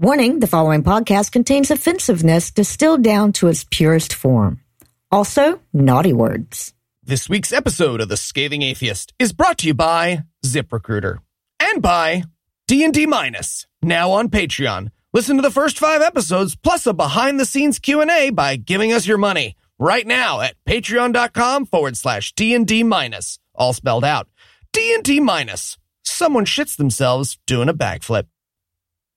Warning the following podcast contains offensiveness distilled down to its purest form. Also, naughty words. This week's episode of The Scathing Atheist is brought to you by ZipRecruiter and by D&D Minus, now on Patreon. Listen to the first five episodes plus a behind the scenes Q&A by giving us your money right now at patreon.com forward slash D&D minus, all spelled out. D&D minus. Someone shits themselves doing a backflip.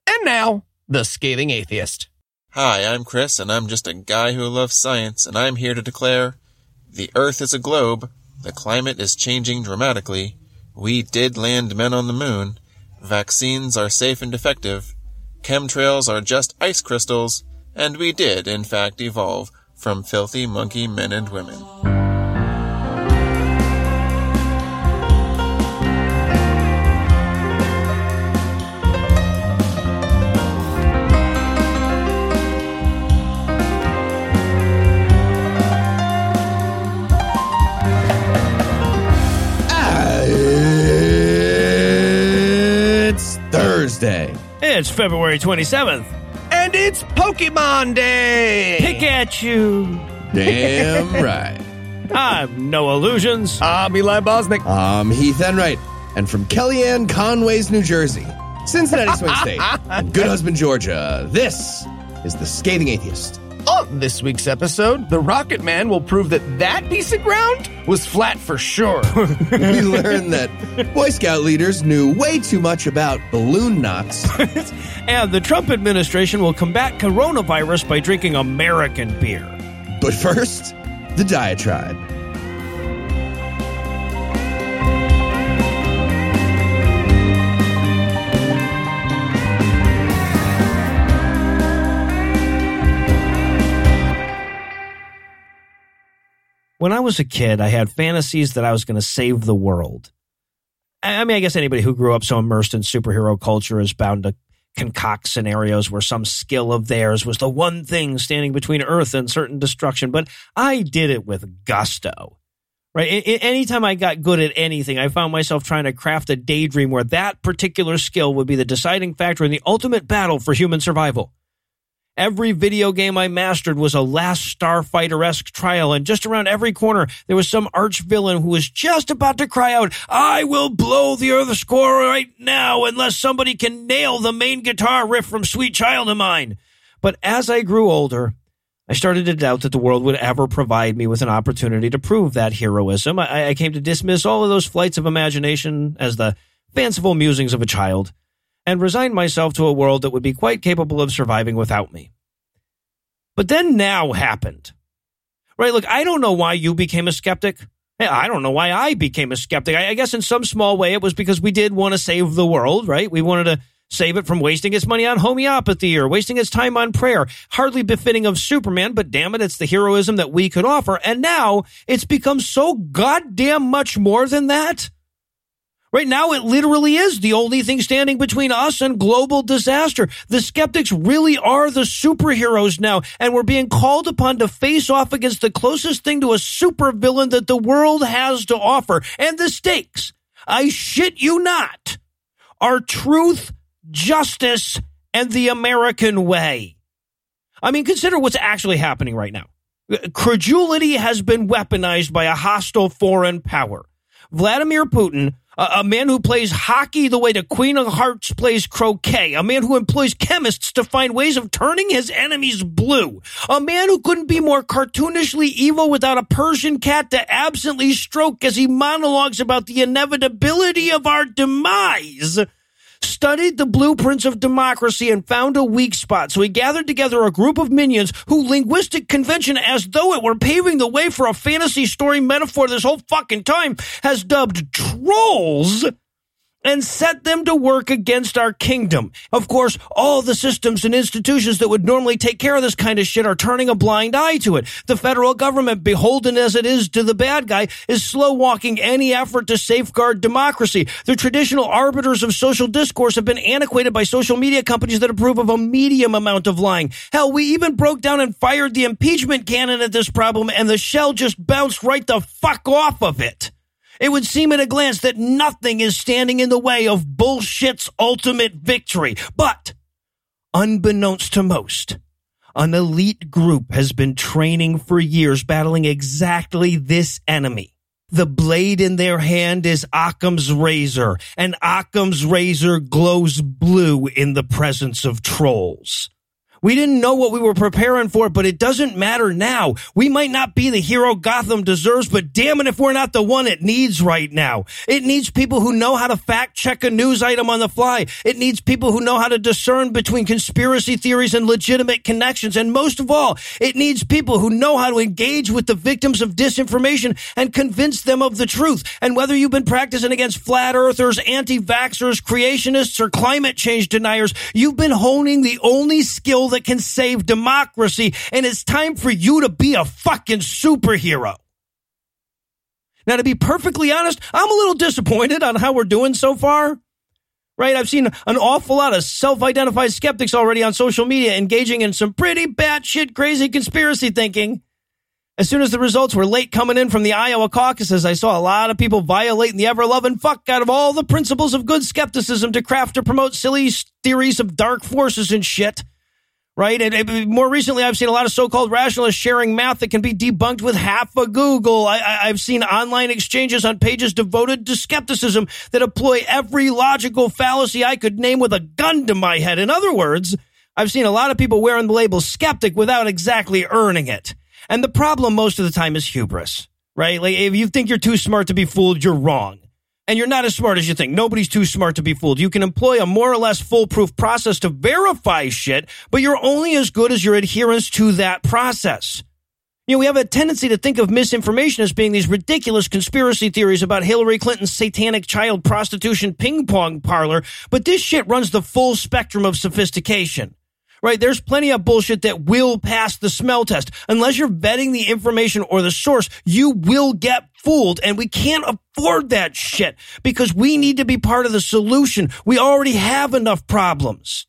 And now, The Scathing Atheist. Hi, I'm Chris, and I'm just a guy who loves science, and I'm here to declare the Earth is a globe, the climate is changing dramatically, we did land men on the moon, vaccines are safe and effective, chemtrails are just ice crystals, and we did, in fact, evolve from filthy monkey men and women. It's February 27th. And it's Pokemon Day! Pikachu. Damn right. I'm Noah Lugeons. I'm Eli Bosnick. I'm Heath Enright, and from Kellyanne Conway's New Jersey, Cincinnati Swing State, and Good Husband, Georgia, this is The Scathing Atheist. On this week's episode, the Rocket Man will prove that that piece of ground was flat for sure. We learned that Boy Scout leaders knew way too much about balloon knots. And the Trump administration will combat coronavirus by drinking American beer. But first, the diatribe. When I was a kid, I had fantasies that I was going to save the world. I mean, I guess anybody who grew up so immersed in superhero culture is bound to concoct scenarios where some skill of theirs was the one thing standing between Earth and certain destruction. But I did it with gusto. Right. Anytime I got good at anything, I found myself trying to craft a daydream where that particular skill would be the deciding factor in the ultimate battle for human survival. Every video game I mastered was a last Starfighter esque trial, and just around every corner there was some arch villain who was just about to cry out, I will blow the earth score right now unless somebody can nail the main guitar riff from Sweet Child of Mine. But as I grew older, I started to doubt that the world would ever provide me with an opportunity to prove that heroism. I, I came to dismiss all of those flights of imagination as the fanciful musings of a child and resigned myself to a world that would be quite capable of surviving without me. But then now happened. Right? Look, I don't know why you became a skeptic. I don't know why I became a skeptic. I guess in some small way it was because we did want to save the world, right? We wanted to save it from wasting its money on homeopathy or wasting its time on prayer. Hardly befitting of Superman, but damn it, it's the heroism that we could offer. And now it's become so goddamn much more than that. Right now, it literally is the only thing standing between us and global disaster. The skeptics really are the superheroes now, and we're being called upon to face off against the closest thing to a supervillain that the world has to offer. And the stakes, I shit you not, are truth, justice, and the American way. I mean, consider what's actually happening right now. Credulity has been weaponized by a hostile foreign power. Vladimir Putin, a, man who plays hockey the way the Queen of Hearts plays croquet, a man who employs chemists to find ways of turning his enemies blue, a man who couldn't be more cartoonishly evil without a Persian cat to absently stroke as he monologues about the inevitability of our demise studied the blueprints of democracy and found a weak spot. So he gathered together a group of minions who linguistic convention, as though it were paving the way for a fantasy story metaphor this whole fucking time, has dubbed trolls and set them to work against our kingdom. Of course, all the systems and institutions that would normally take care of this kind of shit are turning a blind eye to it. The federal government, beholden as it is to the bad guy, is slow walking any effort to safeguard democracy. The traditional arbiters of social discourse have been antiquated by social media companies that approve of a medium amount of lying. Hell, we even broke down and fired the impeachment cannon at this problem and the shell just bounced right the fuck off of it. It would seem at a glance that nothing is standing in the way of bullshit's ultimate victory. But unbeknownst to most, an elite group has been training for years battling exactly this enemy. The blade in their hand is Occam's razor, and Occam's razor glows blue in the presence of trolls. We didn't know what we were preparing for, but it doesn't matter now. We might not be the hero Gotham deserves, but damn it if we're not the one it needs right now. It needs people who know how to fact check a news item on the fly. It needs people who know how to discern between conspiracy theories and legitimate connections. And most of all, it needs people who know how to engage with the victims of disinformation and convince them of the truth. And whether you've been practicing against flat earthers, anti-vaxxers, creationists, or climate change deniers, you've been honing the only skill that can save democracy, and it's time for you to be a fucking superhero. Now, to be perfectly honest, I'm a little disappointed on how we're doing so far. Right? I've seen an awful lot of self identified skeptics already on social media engaging in some pretty batshit crazy conspiracy thinking. As soon as the results were late coming in from the Iowa caucuses, I saw a lot of people violating the ever loving fuck out of all the principles of good skepticism to craft or promote silly theories of dark forces and shit right? And, and, more recently, I've seen a lot of so-called rationalists sharing math that can be debunked with half a Google. I, have seen online exchanges on pages devoted to skepticism that employ every logical fallacy I could name with a gun to my head. In other words, I've seen a lot of people wearing the label skeptic without exactly earning it. And the problem most of the time is hubris, right? Like if you think you're too smart to be fooled, you're wrong and you're not as smart as you think. Nobody's too smart to be fooled. You can employ a more or less foolproof process to verify shit, but you're only as good as your adherence to that process. You know, we have a tendency to think of misinformation as being these ridiculous conspiracy theories about Hillary Clinton's satanic child prostitution ping pong parlor, but this shit runs the full spectrum of sophistication right? There's plenty of bullshit that will pass the smell test. Unless you're vetting the information or the source, you will get fooled. And we can't afford that shit because we need to be part of the solution. We already have enough problems.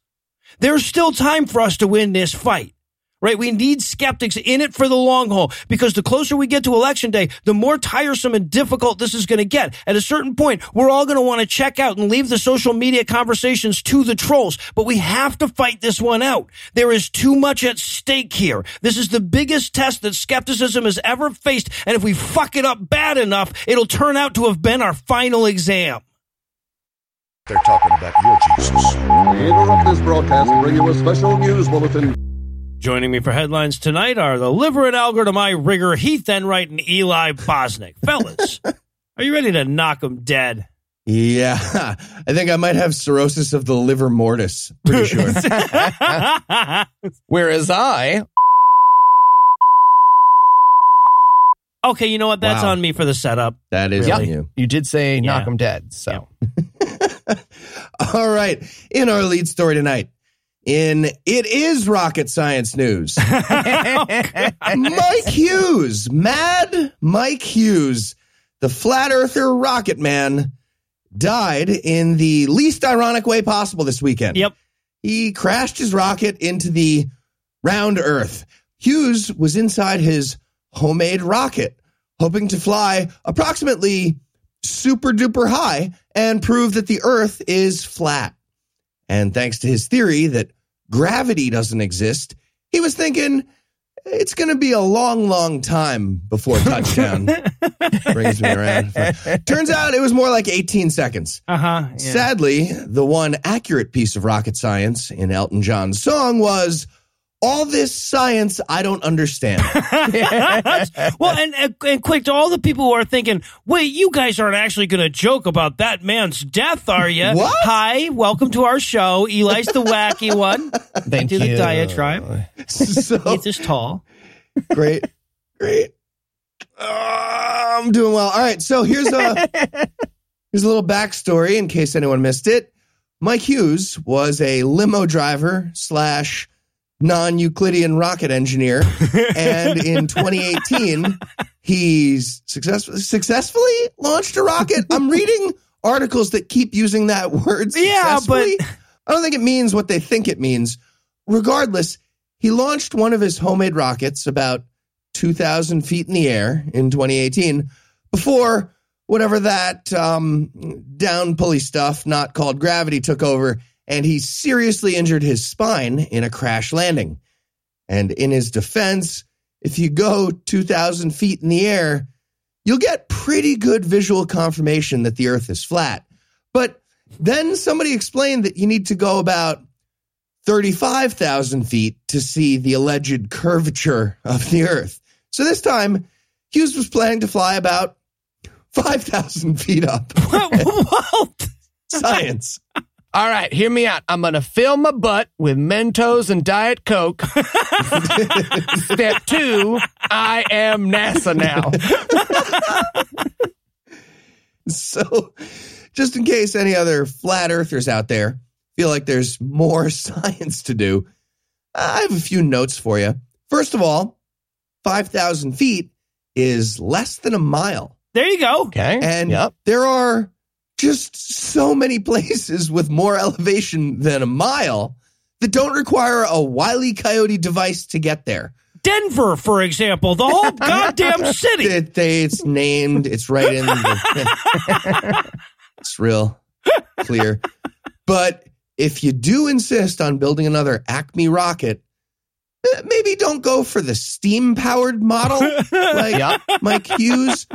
There's still time for us to win this fight right? We need skeptics in it for the long haul because the closer we get to election day, the more tiresome and difficult this is going to get. At a certain point, we're all going to want to check out and leave the social media conversations to the trolls, but we have to fight this one out. There is too much at stake here. This is the biggest test that skepticism has ever faced. And if we fuck it up bad enough, it'll turn out to have been our final exam. They're talking about your Jesus. We interrupt this broadcast and bring you a special news bulletin. Joining me for headlines tonight are the liver and algorithm eye rigger Heath Enright and Eli Bosnick. Fellas, are you ready to knock them dead? Yeah, I think I might have cirrhosis of the liver mortis. Pretty sure. Whereas I. Okay, you know what? That's Wow. on me for the setup. That is Really? on you. You did say knock Yeah. them dead. So All right. In our lead story tonight, in It Is Rocket Science News, oh, Mike Hughes, mad Mike Hughes, the flat earther rocket man, died in the least ironic way possible this weekend. Yep. He crashed his rocket into the round earth. Hughes was inside his homemade rocket, hoping to fly approximately super duper high and prove that the earth is flat. And thanks to his theory that gravity doesn't exist, he was thinking it's going to be a long, long time before touchdown brings me around. Turns out it was more like 18 seconds. Uh huh. Sadly, the one accurate piece of rocket science in Elton John's song was all this science I don't understand. well, and, and quick to all the people who are thinking, wait, you guys aren't actually going to joke about that man's death, are you? What? Hi, welcome to our show. Eli's the wacky one. thank Do you. the diatribe. so He's this tall. great, great. Uh, I'm doing well. All right, so here's a here's a little backstory in case anyone missed it. Mike Hughes was a limo driver slash non-Euclidean rocket engineer, and in 2018, he's successfully successfully launched a rocket. I'm reading articles that keep using that word. Yeah, but- I don't think it means what they think it means. Regardless, he launched one of his homemade rockets about 2,000 feet in the air in 2018 before whatever that um, down pulley stuff, not called gravity, took over and he seriously injured his spine in a crash landing. And in his defense, if you go 2,000 feet in the air, you'll get pretty good visual confirmation that the earth is flat. But then somebody explained that you need to go about 35,000 feet to see the alleged curvature of the earth. So this time, Hughes was planning to fly about 5,000 feet up. what? Science. All right, hear me out. I'm going to fill my butt with Mentos and Diet Coke. Step two, I am NASA now. So, just in case any other flat earthers out there feel like there's more science to do, I have a few notes for you. First of all, 5,000 feet is less than a mile. There you go. Okay. And yep. there are just so many places with more elevation than a mile that don't require a wily coyote device to get there. Denver, for example, the whole goddamn city. It, they, it's named, it's right in the. it's real clear. But if you do insist on building another Acme rocket, eh, maybe don't go for the steam powered model like Yep. Mike Hughes.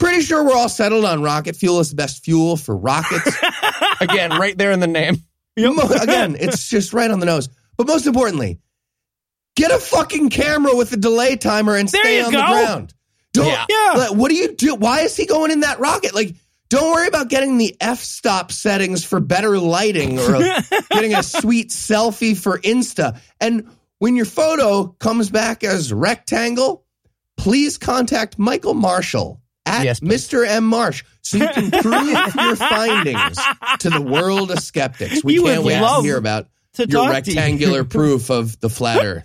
Pretty sure we're all settled on rocket fuel as the best fuel for rockets. Again, right there in the name. Mo- Again, it's just right on the nose. But most importantly, get a fucking camera with a delay timer and There stay you on go. the ground. Don't. Yeah. Yeah. like, what do you do? Why is he going in that rocket? Like, don't worry about getting the f-stop settings for better lighting or getting a sweet selfie for Insta. And when your photo comes back as rectangle, please contact Michael Marshall at Yes. Mr. M. Marsh so you can prove your findings to the world of skeptics. We You can't wait to hear about to your talk to you. rectangular proof of the flat earth.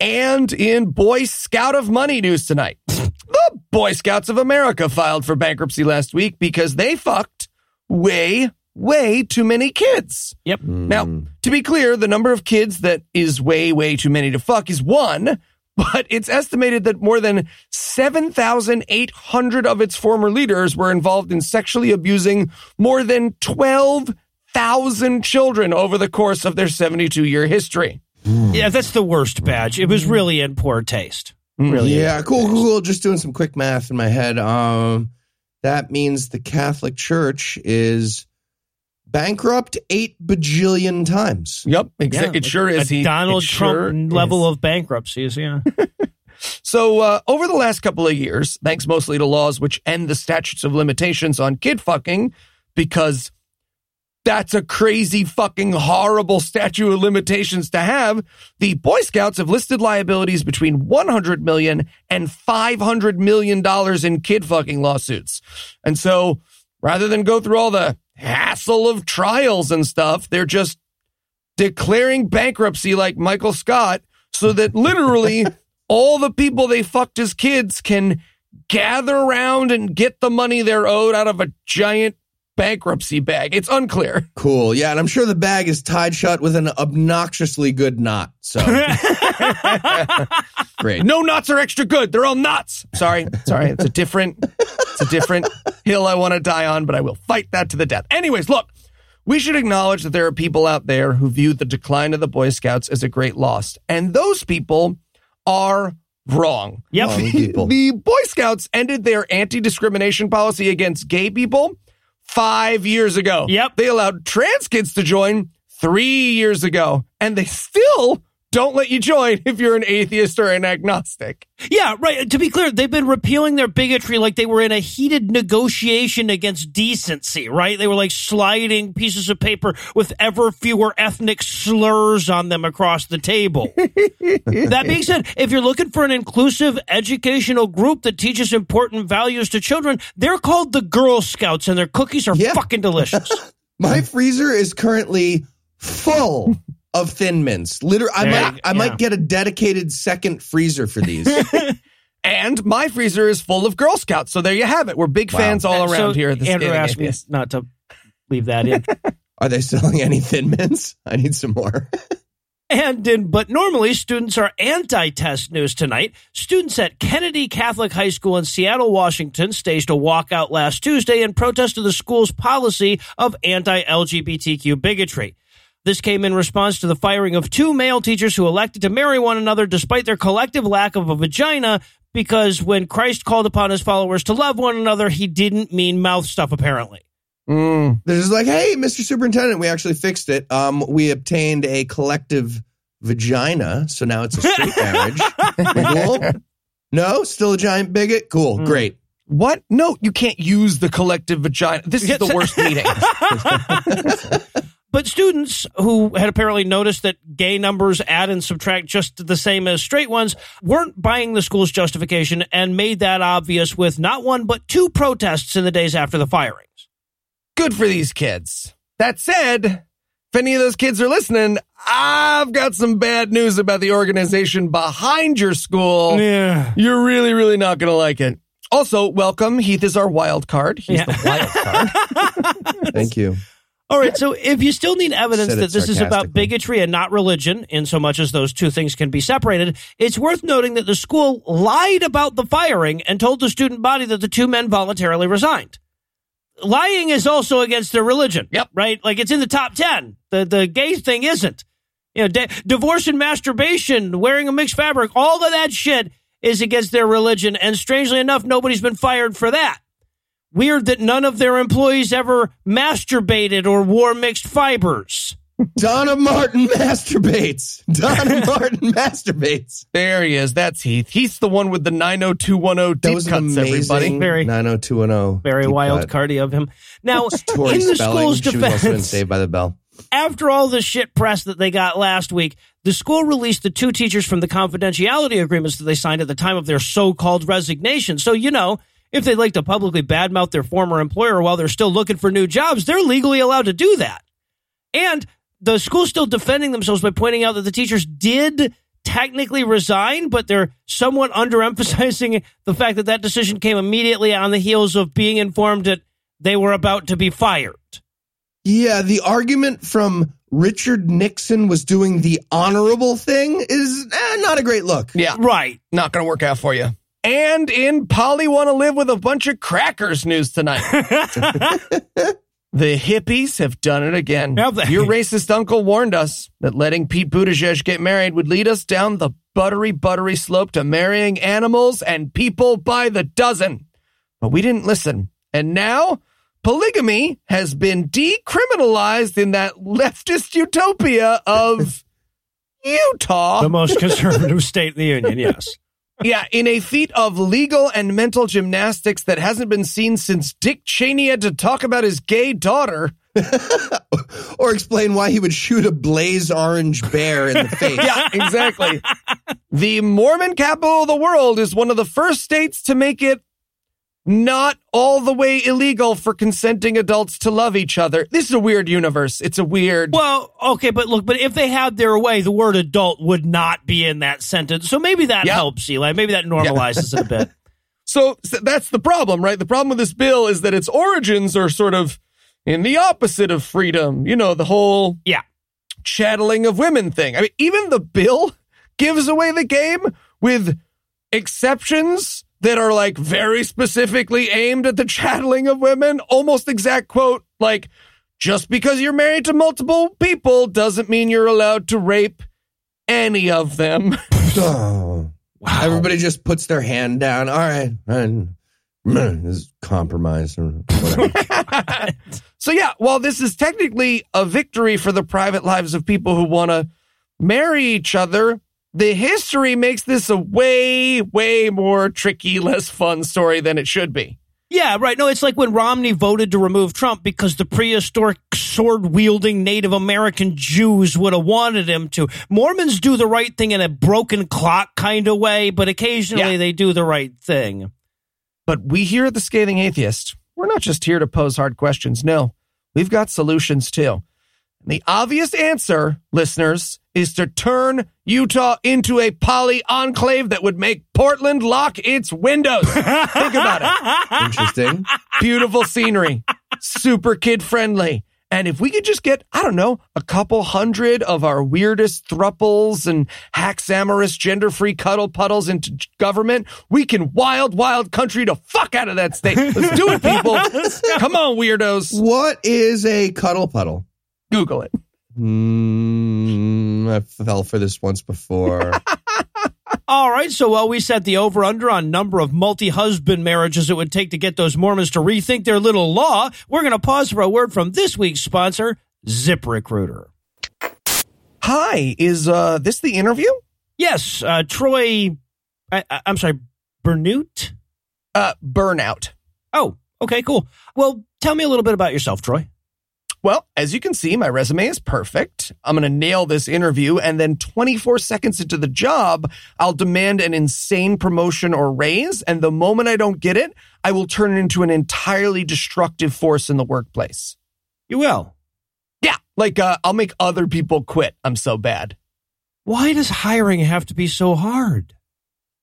And in Boy Scout of Money news tonight, the Boy Scouts of America filed for bankruptcy last week because they fucked way, way too many kids. Yep. Now, hmm. to be clear, the number of kids that is way, way too many to fuck is one, but it's estimated that more than 7,800 of its former leaders were involved in sexually abusing more than 12,000 children over the course of their 72 year history. Yeah, that's the worst badge. It was really in poor taste. Really. Yeah, cool, cool, cool. Just doing some quick math in my head. Um, that means the Catholic Church is bankrupt eight bajillion times. Yep, exa- it sure is. A He- Donald Trump sure level is. of bankruptcies. Yeah. So, uh, over the last couple of years, thanks mostly to laws which end the statutes of limitations on kid fucking, because that's a crazy fucking horrible statute of limitations to have, the Boy Scouts have listed liabilities between 100 million and 500 million dollars in kid fucking lawsuits. And so, rather than go through all the hassle of trials and stuff, they're just declaring bankruptcy like Michael Scott so that literally all the people they fucked as kids can gather around and get the money they're owed out of a giant bankruptcy bag. It's unclear. Cool. Yeah, and I'm sure the bag is tied shut with an obnoxiously good knot. So great. No knots are extra good. They're all knots. Sorry. Sorry. It's a different it's a different hill I want to die on, but I will fight that to the death. Anyways, look. We should acknowledge that there are people out there who view the decline of the Boy Scouts as a great loss. And those people are wrong. Yep. Wrong. The Boy Scouts ended their anti discrimination policy against gay people five years ago. Yep. They allowed trans kids to join three years ago, and they still don't let you join if you're an atheist or an agnostic. Yeah, right. To be clear, they've been repealing their bigotry like they were in a heated negotiation against decency, right? They were like sliding pieces of paper with ever fewer ethnic slurs on them across the table. that being said, if you're looking for an inclusive educational group that teaches important values to children, they're called the Girl Scouts and their cookies are Yeah. fucking delicious. My freezer is currently full of thin mints. Literally, I There might you- I yeah. might get a dedicated second freezer for these. And my freezer is full of Girl Scouts. So there you have it. We're big fans all So around here at the Andrew asked me not to leave that in. Are they selling any thin mints? I need some more. And in, but normally students are anti-test news tonight. Students at Kennedy Catholic High School in Seattle, Washington staged a walkout last Tuesday in protest of the school's policy of anti-LGBTQ bigotry. This came in response to the firing of two male teachers who elected to marry one another despite their collective lack of a vagina because when Christ called upon his followers to love one another, he didn't mean mouth stuff, apparently. Mm. They're just like, hey, Mr. Superintendent, we actually fixed it. Um, we obtained a collective vagina, so now it's a straight marriage. cool. No, still a giant bigot. Cool, great. What? No, you can't use the collective vagina. This is the worst meeting. But students who had apparently noticed that gay numbers add and subtract just the same as straight ones weren't buying the school's justification and made that obvious with not one but two protests in the days after the firings. Good for these kids. That said, if any of those kids are listening, I've got some bad news about the organization behind your school. Yeah. You're really, really not going to like it. Also, welcome. Heath is our wild card. He's Yeah. the wild card. Thank you. All right, so if you still need evidence that this is about bigotry and not religion, in so much as those two things can be separated, it's worth noting that the school lied about the firing and told the student body that the two men voluntarily resigned. Lying is also against their religion. Yep. Right? Like it's in the top 10. The the gay thing isn't. You know, di- divorce and masturbation, wearing a mixed fabric, all of that shit is against their religion and strangely enough nobody's been fired for that. Weird that none of their employees ever masturbated or wore mixed fibers. Donna Martin masturbates. Donna Martin masturbates. there he is. That's Heath. He's the one with the 90210 That deep was cuts, everybody. amazing Very- 90210. Very deep wild cut. cardy of him. Now, Tori in the Spelling, school's she was also in defense, Saved by the Bell. after all the shit press that they got last week, the school released the two teachers from the confidentiality agreements that they signed at the time of their so-called resignation. So, you know, if they'd like to publicly badmouth their former employer while they're still looking for new jobs, they're legally allowed to do that. And the school's still defending themselves by pointing out that the teachers did technically resign, but they're somewhat underemphasizing the fact that that decision came immediately on the heels of being informed that they were about to be fired. Yeah, the argument from Richard Nixon was doing the honorable thing is eh, not a great look. Yeah, Right. not going to work out for you. And in Polly Want to Live with a Bunch of Crackers news tonight. the hippies have done it again. They? Your racist uncle warned us that letting Pete Buttigieg get married would lead us down the buttery, buttery slope to marrying animals and people by the dozen. But we didn't listen. And now polygamy has been decriminalized in that leftist utopia of Utah. The most conservative state in the union, yes. Yeah, in a feat of legal and mental gymnastics that hasn't been seen since Dick Cheney had to talk about his gay daughter. Or explain why he would shoot a blaze orange bear in the face. Yeah, exactly. the Mormon capital of the world is one of the first states to make it not all the way illegal for consenting adults to love each other. This is a weird universe. It's a weird. Well, okay, but look, but if they had their way, the word adult would not be in that sentence. So maybe that Yeah. helps, Eli. Maybe that normalizes it a bit. So, so that's the problem, right? The problem with this bill is that its origins are sort of in the opposite of freedom. You know, the whole Yeah. chatteling of women thing. I mean, even the bill gives away the game with exceptions that are like very specifically aimed at the chatteling of women. Almost exact quote, like, just because you're married to multiple people doesn't mean you're allowed to rape any of them. Oh. Everybody just puts their hand down. All right. And this is compromise or whatever. So yeah, while this is technically a victory for the private lives of people who want to marry each other, the history makes this a way, way more tricky, less fun story than it should be. Yeah, right. No, it's like when Romney voted to remove Trump because the prehistoric sword wielding Native American Jews would have wanted him to. Mormons do the right thing in a broken clock kind of way, but occasionally Yeah. they do the right thing. But we here at the Scathing Atheist, we're not just here to pose hard questions. No, we've got solutions too. The obvious answer, listeners, is to turn Utah into a poly enclave that would make Portland lock its windows. Think about it. Interesting. beautiful scenery, super kid friendly. And if we could just get, I don't know, a couple hundred of our weirdest thruples and haxamorous gender free cuddle puddles into government, we can wild, wild country to fuck out of that state. Let's do it, people. Come on, weirdos. What is a cuddle puddle? Google it. Mm, I fell for this once before. All right, so while we set the over under on number of multi husband marriages it would take to get those Mormons to rethink their little law, we're going to pause for a word from this week's sponsor, ZipRecruiter. Hi, is uh this the interview? Yes, uh, Troy, I, I, I'm sorry, Bernute? Uh, burnout. Oh, okay, cool. Well, tell me a little bit about yourself, Troy. Well, as you can see, my resume is perfect. I'm going to nail this interview, and then 24 seconds into the job, I'll demand an insane promotion or raise. And the moment I don't get it, I will turn it into an entirely destructive force in the workplace. You will. Yeah, like uh, I'll make other people quit. I'm so bad. Why does hiring have to be so hard?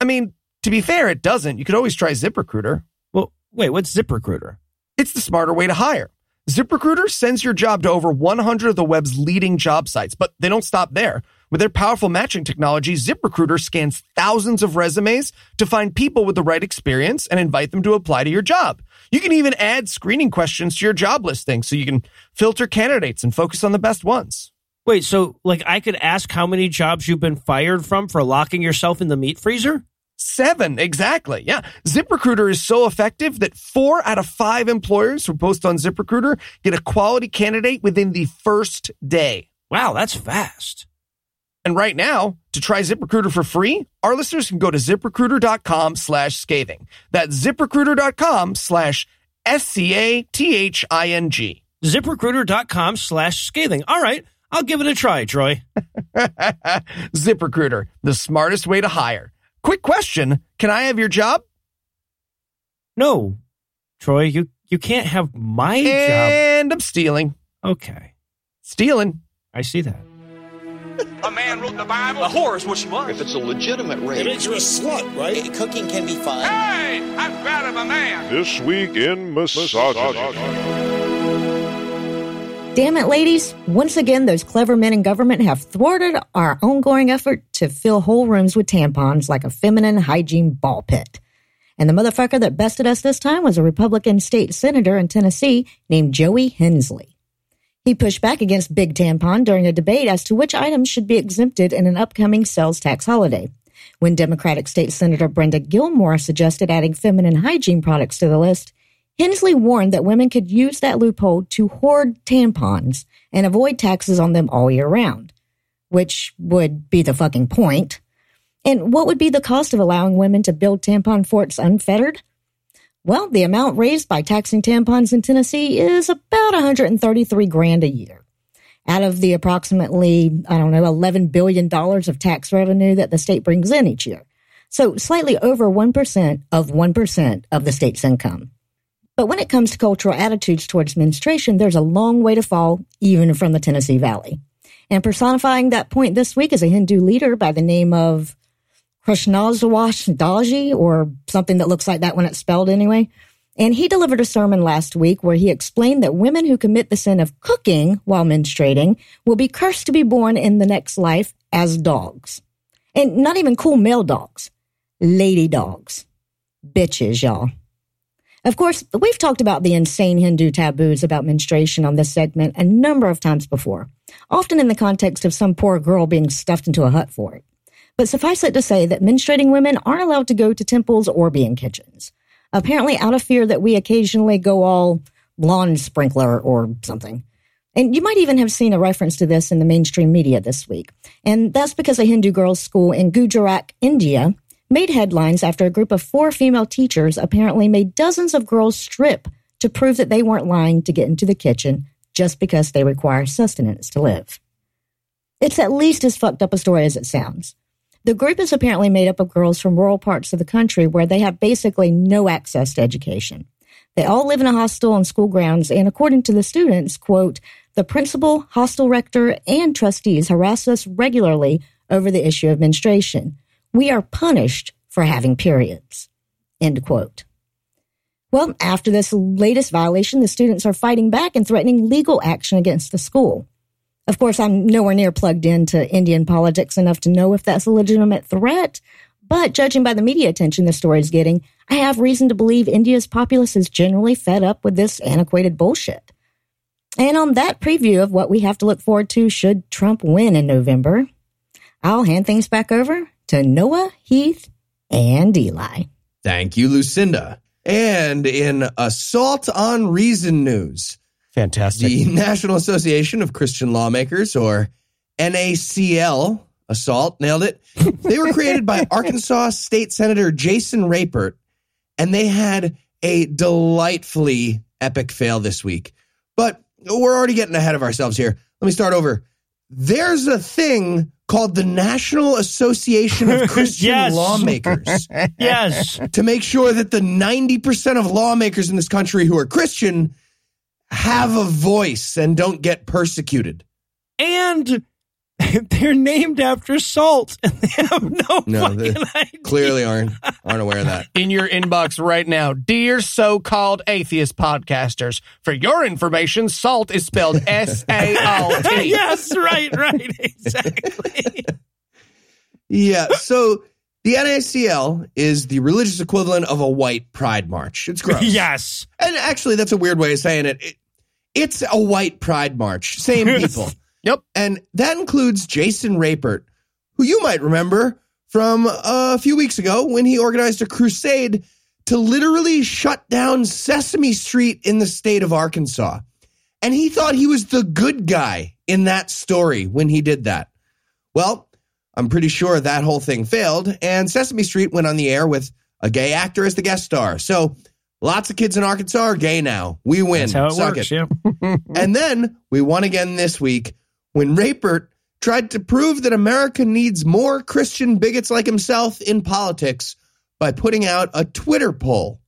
I mean, to be fair, it doesn't. You could always try ZipRecruiter. Well, wait, what's ZipRecruiter? It's the smarter way to hire. ZipRecruiter sends your job to over 100 of the web's leading job sites, but they don't stop there. With their powerful matching technology, ZipRecruiter scans thousands of resumes to find people with the right experience and invite them to apply to your job. You can even add screening questions to your job listing so you can filter candidates and focus on the best ones. Wait, so like I could ask how many jobs you've been fired from for locking yourself in the meat freezer? Seven, exactly. Yeah. ZipRecruiter is so effective that four out of five employers who post on ZipRecruiter get a quality candidate within the first day. Wow, that's fast. And right now, to try ZipRecruiter for free, our listeners can go to ziprecruiter.com slash scathing. That's ziprecruiter.com slash S-C-A-T-H-I-N-G. ZipRecruiter.com slash scathing. All right, I'll give it a try, Troy. ZipRecruiter, the smartest way to hire. Quick question. Can I have your job? No, Troy, you, you can't have my job. And I'm stealing. Okay, Stealing. I see that. A man wrote the Bible. A whore is what she was. If it's a legitimate rape, it makes you a slut, right? Cooking can be fun. Hey, I'm proud of a man. This week in misogyny. Damn it, ladies. Once again, those clever men in government have thwarted our ongoing effort to fill whole rooms with tampons like a feminine hygiene ball pit. And the motherfucker that bested us this time was a Republican state senator in Tennessee named Joey Hensley. He pushed back against Big Tampon during a debate as to which items should be exempted in an upcoming sales tax holiday. When Democratic State Senator Brenda Gilmore suggested adding feminine hygiene products to the list, Hensley warned that women could use that loophole to hoard tampons and avoid taxes on them all year round, which would be the fucking point. And what would be the cost of allowing women to build tampon forts unfettered? Well, the amount raised by taxing tampons in Tennessee is about 133 grand a year. Out of the approximately, I don't know, 11 billion dollars of tax revenue that the state brings in each year. So slightly over 1% of 1% of the state's income. But when it comes to cultural attitudes towards menstruation, there's a long way to fall, even from the Tennessee Valley. And personifying that point this week is a Hindu leader by the name of Krishnaswash Daji, or something that looks like that when it's spelled anyway. And he delivered a sermon last week where he explained that women who commit the sin of cooking while menstruating will be cursed to be born in the next life as dogs. And not even cool male dogs, lady dogs. Bitches, y'all. Of course, we've talked about the insane Hindu taboos about menstruation on this segment a number of times before, often in the context of some poor girl being stuffed into a hut for it. But suffice it to say that menstruating women aren't allowed to go to temples or be in kitchens. Apparently, out of fear that we occasionally go all lawn sprinkler or something. And you might even have seen a reference to this in the mainstream media this week. And that's because a Hindu girls' school in Gujarat, India, made headlines after a group of four female teachers apparently made dozens of girls strip to prove that they weren't lying to get into the kitchen just because they require sustenance to live. It's at least as fucked up a story as it sounds. The group is apparently made up of girls from rural parts of the country where they have basically no access to education. They all live in a hostel on school grounds, and according to the students, quote, the principal, hostel rector, and trustees harass us regularly over the issue of menstruation. We are punished for having periods. End quote. Well, after this latest violation, the students are fighting back and threatening legal action against the school. Of course, I'm nowhere near plugged into Indian politics enough to know if that's a legitimate threat, but judging by the media attention the story is getting, I have reason to believe India's populace is generally fed up with this antiquated bullshit. And on that preview of what we have to look forward to should Trump win in November, I'll hand things back over to Noah, Heath, and Eli. Thank you, Lucinda. And in Assault on Reason news, Fantastic. the National Association of Christian Lawmakers, or NACL, Assault, nailed it. They were created by Arkansas State Senator Jason Rapert, and they had a delightfully epic fail this week. But we're already getting ahead of ourselves here. Let me start over. There's a thing called the National Association of Christian Yes. Lawmakers Yes. to make sure that the 90% of lawmakers in this country who are Christian have a voice and don't get persecuted. and they're named after salt and they have no, No, they fucking idea. clearly aren't aren't aware of that. in your inbox right now. Dear so called atheist podcasters, for your information, salt is spelled S A L T. yes, right, right, exactly. Yeah, so the NACL is the religious equivalent of a white pride march. It's gross. yes. And actually that's a weird way of saying it. it it's a white pride march. Same people. Yep. And that includes Jason Rapert, who you might remember from a few weeks ago when he organized a crusade to literally shut down Sesame Street in the state of Arkansas. And he thought he was the good guy in that story when he did that. Well, I'm pretty sure that whole thing failed, and Sesame Street went on the air with a gay actor as the guest star. So lots of kids in Arkansas are gay now. We win. That's how it Suck works. it. Yeah. And then we won again this week when Rapert tried to prove that America needs more Christian bigots like himself in politics by putting out a Twitter poll.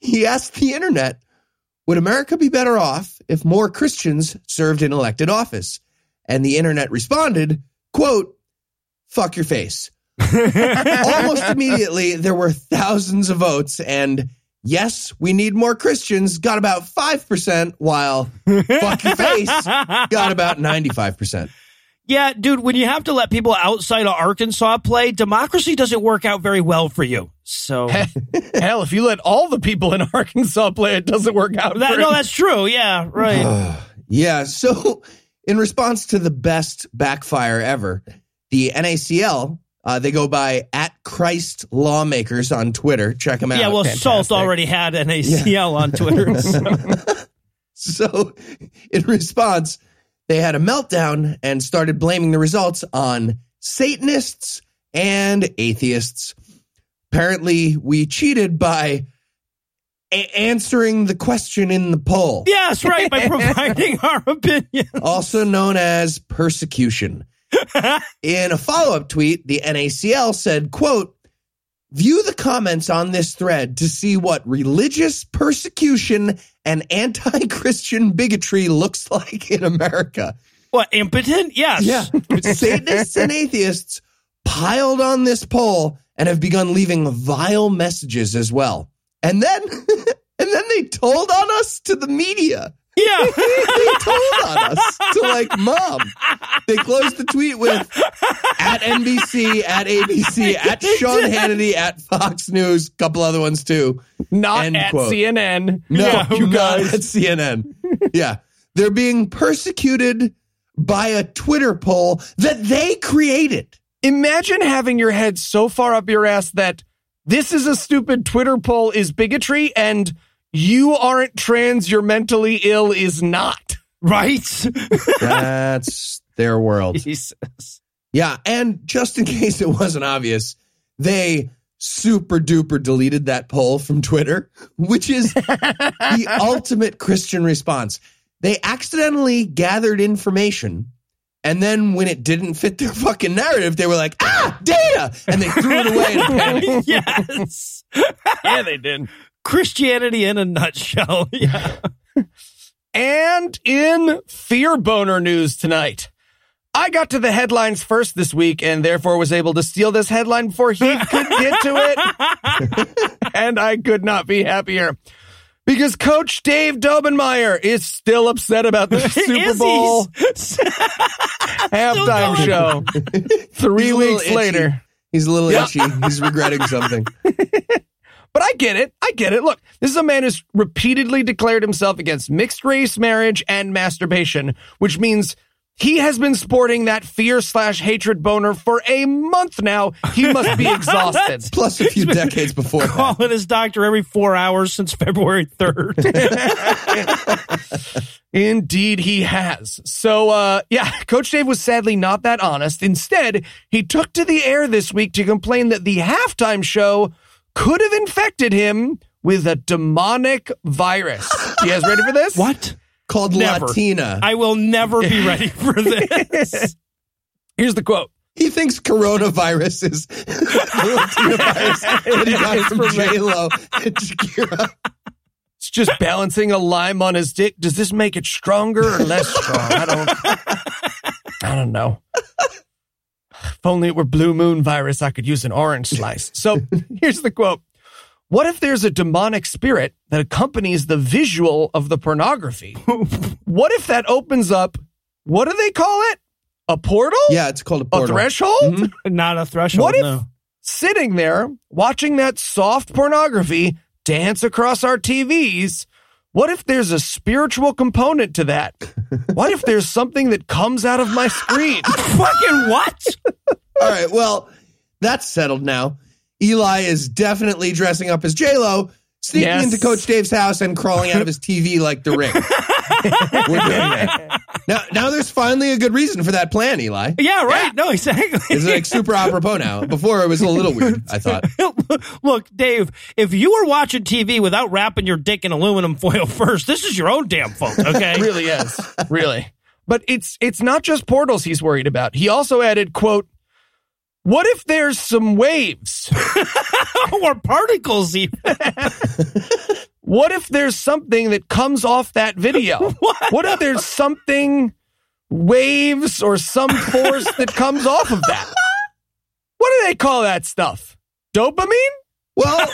He asked the internet, would America be better off if more Christians served in elected office? And the internet responded, quote, fuck your face. Almost immediately, there were thousands of votes, and yes, we need more Christians got about 5%, while fuck your face got about 95%. Yeah, dude, when you have to let people outside of Arkansas play, democracy doesn't work out very well for you. So Hell, if you let all the people in Arkansas play, it doesn't work out. for no, that's true. Yeah, right. Yeah, so in response to the best backfire ever, the NACL, uh, they go by at Christ Lawmakers on Twitter. Check them out. yeah, well, Salt already had an ACL on Twitter. so- So, in response, they had a meltdown and started blaming the results on Satanists and atheists. Apparently, we cheated by a- answering the question in the poll, yes, right, by providing our opinion. also known as persecution. In a follow-up tweet, the NACL said, quote, View the comments on this thread to see what religious persecution and anti Christian bigotry looks like in America. What, impotent? Yes. Yeah. Satanists and atheists piled on this poll and have begun leaving vile messages as well. And then and then they told on us to the media. Yeah. They told on us to like mom. They closed the tweet with at NBC, at ABC, at Sean Hannity, at Fox News, couple other ones too. Not End at quote. CNN. No, Yeah, you guys. at CNN. yeah. They're being persecuted by a Twitter poll that they created. Imagine having your head so far up your ass that this is a stupid Twitter poll is bigotry and you aren't trans, you're mentally ill is not. right. That's their world. Jesus. Yeah. And just in case it wasn't obvious, they super duper deleted that poll from Twitter, which is the ultimate Christian response. They accidentally gathered information. And then when it didn't fit their fucking narrative, they were like, ah, data. And they threw it away in yes. Yeah, they did. Christianity in a nutshell. Yeah. And in Fear Boner news tonight, I got to the headlines first this week and therefore was able to steal this headline before he could get to it. and I could not be happier. Because Coach Dave Daubenmire is still upset about the Super Bowl halftime show. Three He's weeks itchy. later. He's a little itchy. He's regretting something. But I get it. I get it. Look, this is a man who's repeatedly declared himself against mixed race marriage and masturbation, which means he has been sporting that fear slash hatred boner for a month now. He must be exhausted. Plus a few decades before that. Calling his doctor every four hours since February 3rd. Indeed, he has. So, uh, yeah, Coach Dave was sadly not that honest. Instead, he took to the air this week to complain that the halftime show could have infected him with a demonic virus. You guys ready for this? what? Called Never. Latina. I will never be ready for this. Here's the quote. he thinks coronavirus is the Latina virus that he got from J-Lo and Shakira. It's just balancing a lime on his dick. Does this make it stronger or less strong? I don't. I don't know. If only it were blue moon virus, I could use an orange slice. So here's the quote. What if there's a demonic spirit that accompanies the visual of the pornography? what if that opens up, what do they call it? A portal? Yeah, it's called a portal. A portal. threshold? Mm-hmm. Not a threshold. What if no. sitting there watching that soft pornography dance across our TVs? What if there's a spiritual component to that? What if there's something that comes out of my screen? Fucking what? All right, well, that's settled now. Eli is definitely dressing up as J-Lo, sneaking Yes. into Coach Dave's house and crawling out of his TV like the ring. We're doing that. Now, now there's finally a good reason for that plan, Eli. Yeah, right. No, exactly. It's like super apropos now. Before it was a little weird, I thought. Look, Dave, if you were watching TV without wrapping your dick in aluminum foil first, this is your own damn fault, okay? really is. Really. But it's it's not just portals he's worried about. He also added, quote, what if there's some waves? or particles, even. What if there's something that comes off that video? What? if there's something, waves or some force that comes off of that? What do they call that stuff? Dopamine? Well,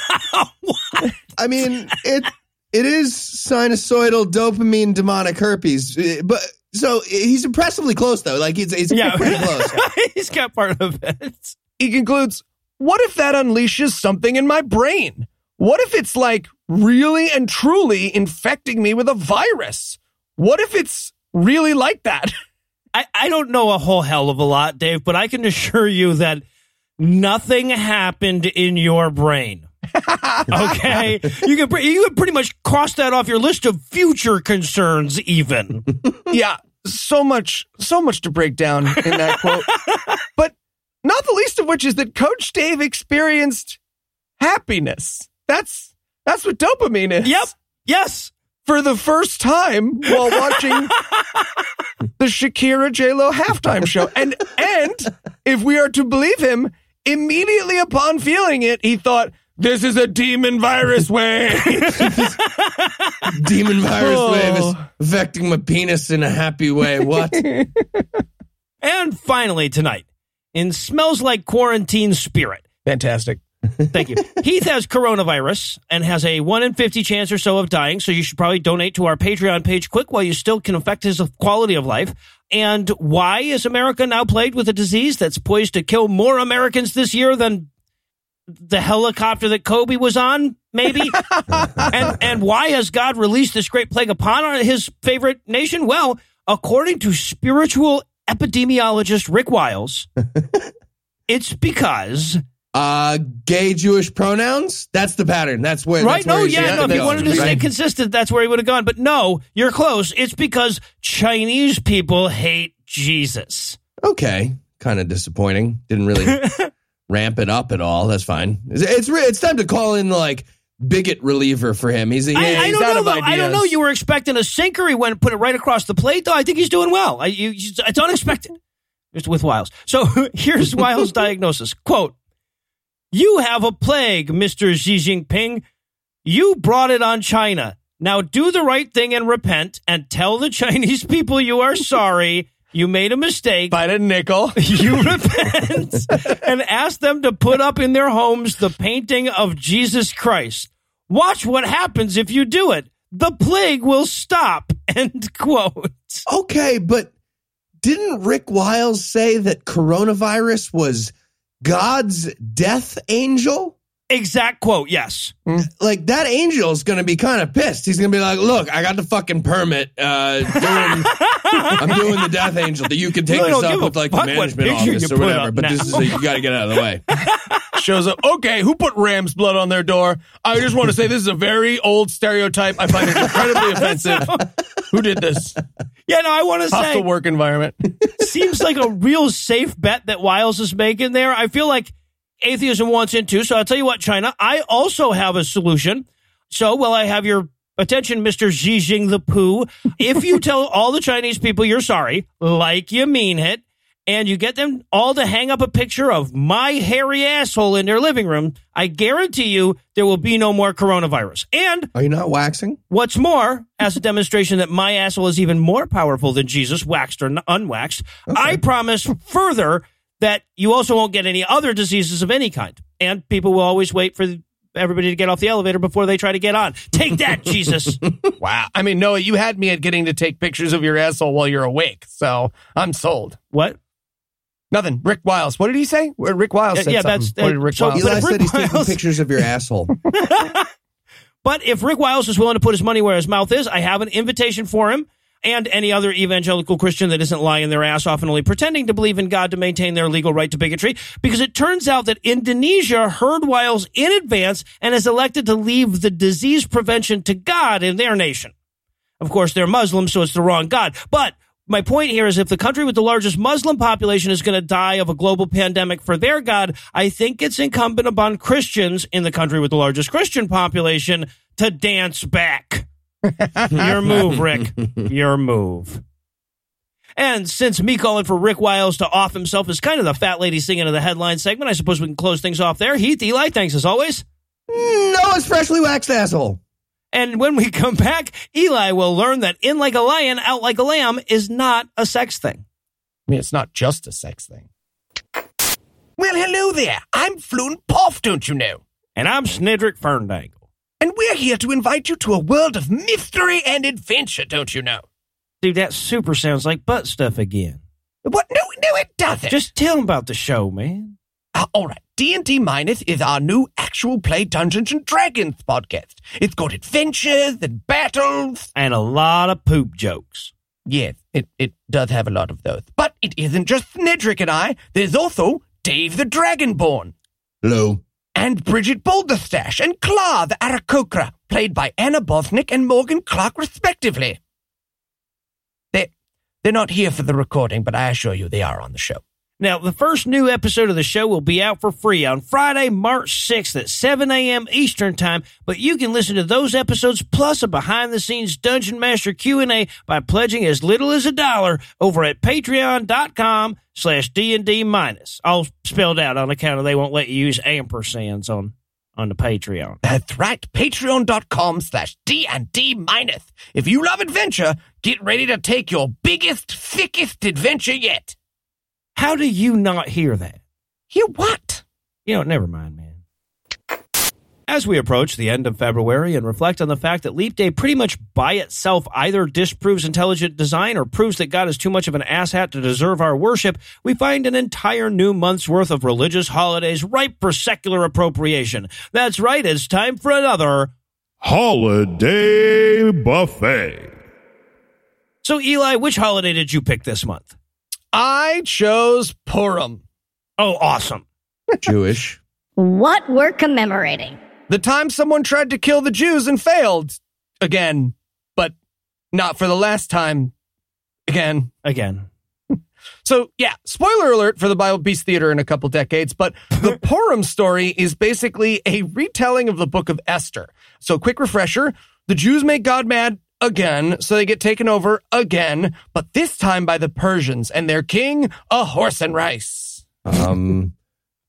I mean, it it is sinusoidal dopamine demonic herpes, uh, but so he's impressively close though. Like he's, he's Yeah. pretty close. He's got part of it. He concludes, what if that unleashes something in my brain? What if it's like really and truly infecting me with a virus? What if it's really like that? I, I don't know a whole hell of a lot, Dave, but I can assure you that nothing happened in your brain. okay, you can you can pretty much cross that off your list of future concerns. Even yeah, so much, so much to break down in that quote. But not the least of which is that Coach Dave experienced happiness. That's that's what dopamine is. yep, yes, For the first time while watching the Shakira J Lo halftime show. And and if we are to believe him, immediately upon feeling it, he thought, this is a demon virus wave. Demon virus Oh. wave is affecting my penis in a happy way. What? and finally tonight in smells like quarantine spirit. Fantastic. Thank you. Heath has coronavirus and has a 1 in 50 chance or so of dying, so you should probably donate to our Patreon page quick while you still can affect his quality of life. And why is America now plagued with a disease that's poised to kill more Americans this year than the helicopter that Kobe was on, maybe? and, and why has God released this great plague upon his favorite nation? Well, according to spiritual epidemiologist Rick Wiles, it's because Uh, gay Jewish pronouns? That's the pattern. That's where. Right? That's No, yeah, no. If he wanted to stay consistent, that's where he would have gone. But no, you're close. It's because Chinese people hate Jesus. Okay, kind of disappointing. Didn't really ramp it up at all. That's fine. It's it's, it's time to call in like bigot reliever for him. He's, I, yeah, I he's don't out know. of Though. I don't know. You were expecting a sinker. He went and put it right across the plate. Though I think he's doing well. I, you, it's unexpected. Just with Wiles. So here's Wiles' diagnosis. Quote: You have a plague, Mister Xi Jinping. You brought it on China. Now do the right thing and repent, and tell the Chinese people you are sorry. You made a mistake. Bite a nickel. you repent and ask them to put up in their homes the painting of Jesus Christ. Watch what happens if you do it. The plague will stop. End quote. Okay, but didn't Rick Wiles say that coronavirus was God's death angel? Exact quote. Yes. like that angel's gonna be kind of pissed. He's gonna be like, "Look, I got the fucking permit. Uh, doing, I'm doing the death angel. That you can take Really this don't up give a with like the fuck what management picture office or put whatever. up But this now. is a, you got to get out of the way. Shows up. Okay, who put ram's blood on their door? I just want to say this is a very old stereotype. I find it incredibly offensive. Who did this? Yeah, no, I want to say Hostile work environment. seems like a real safe bet that Wiles is making there. I feel like atheism wants into. So I'll tell you what, China, I also have a solution. So, well, I have your attention, Mr. Xi Jinping the Pooh. If you tell all the Chinese people you're sorry, like you mean it, and you get them all to hang up a picture of my hairy asshole in their living room, I guarantee you there will be no more coronavirus. And Are you not waxing? What's more, as a demonstration that my asshole is even more powerful than Jesus, waxed or unwaxed, I promise further that you also won't get any other diseases of any kind. And people will always wait for everybody to get off the elevator before they try to get on. Take that, Jesus. Wow. I mean, Noah, you had me at getting to take pictures of your asshole while you're awake. So I'm sold. What? Nothing. Rick Wiles. What did he say? Rick Wiles Yeah, said yeah, something. that's- what did Rick so- Wiles Eli if said he's taking pictures of your asshole. But if Rick Wiles is willing to put his money where his mouth is, I have an invitation for him and any other evangelical Christian that isn't lying their ass off and only pretending to believe in God to maintain their legal right to bigotry. Because it turns out that Indonesia heard Wiles in advance and has elected to leave the disease prevention to God in their nation. Of course, they're Muslim, so it's the wrong God. But my point here is if the country with the largest Muslim population is going to die of a global pandemic for their God, I think it's incumbent upon Christians in the country with the largest Christian population to dance back. Your move, Rick. Your move. And since me calling for Rick Wiles to off himself is kind of the fat lady singing of the headline segment, I suppose we can close things off there. Heath, Eli, thanks as always. Noah's freshly waxed asshole. And when we come back, Eli will learn that in like a lion, out like a lamb is not a sex thing. I mean, it's not just a sex thing. Well, hello there. I'm Floon Poff, don't you know? And I'm Snidrick Ferndangle. And we're here to invite you to a world of mystery and adventure, don't you know? Dude, that super sounds like butt stuff again. What? No, no, it doesn't. Just tell him about the show, man. Uh, all right. D&D Minus is our new actual play Dungeons and Dragons podcast. It's got adventures and battles. And a lot of poop jokes. Yes, it, it does have a lot of those. But it isn't just Snedrick and I. There's also Dave the Dragonborn. Hello. And Bridget Boulderstash and Cla the Aarakocra, played by Anna Bosnick and Morgan Clarke, respectively. They, they're not here for the recording, but I assure you they are on the show. Now, the first new episode of the show will be out for free on Friday, March 6th at 7 a.m. Eastern Time, but you can listen to those episodes plus a behind-the-scenes Dungeon Master Q&A by pledging as little as a dollar over at patreon.com slash D&D minus. All spelled out on account of they won't let you use ampersands on, on the Patreon. That's right, patreon.com slash D&D minus. If you love adventure, get ready to take your biggest, thickest adventure yet. How do you not hear that? Hear what? You know, never mind, man. As we approach the end of February and reflect on the fact that Leap Day pretty much by itself either disproves intelligent design or proves that God is too much of an asshat to deserve our worship, we find an entire new month's worth of religious holidays ripe for secular appropriation. That's right, it's time for another. Holiday Buffet. So, Eli, which holiday did you pick this month? I chose Purim. Oh, awesome. Jewish. What we're commemorating. The time someone tried to kill the Jews and failed. Again. But not for the last time. Again. Again. So, yeah, spoiler alert for the Bible Beast Theater in a couple decades, but the Purim story is basically a retelling of the book of Esther. So, quick refresher the Jews make God mad again, so they get taken over again, but this time by the Persians and their king, a horse and rice. Um,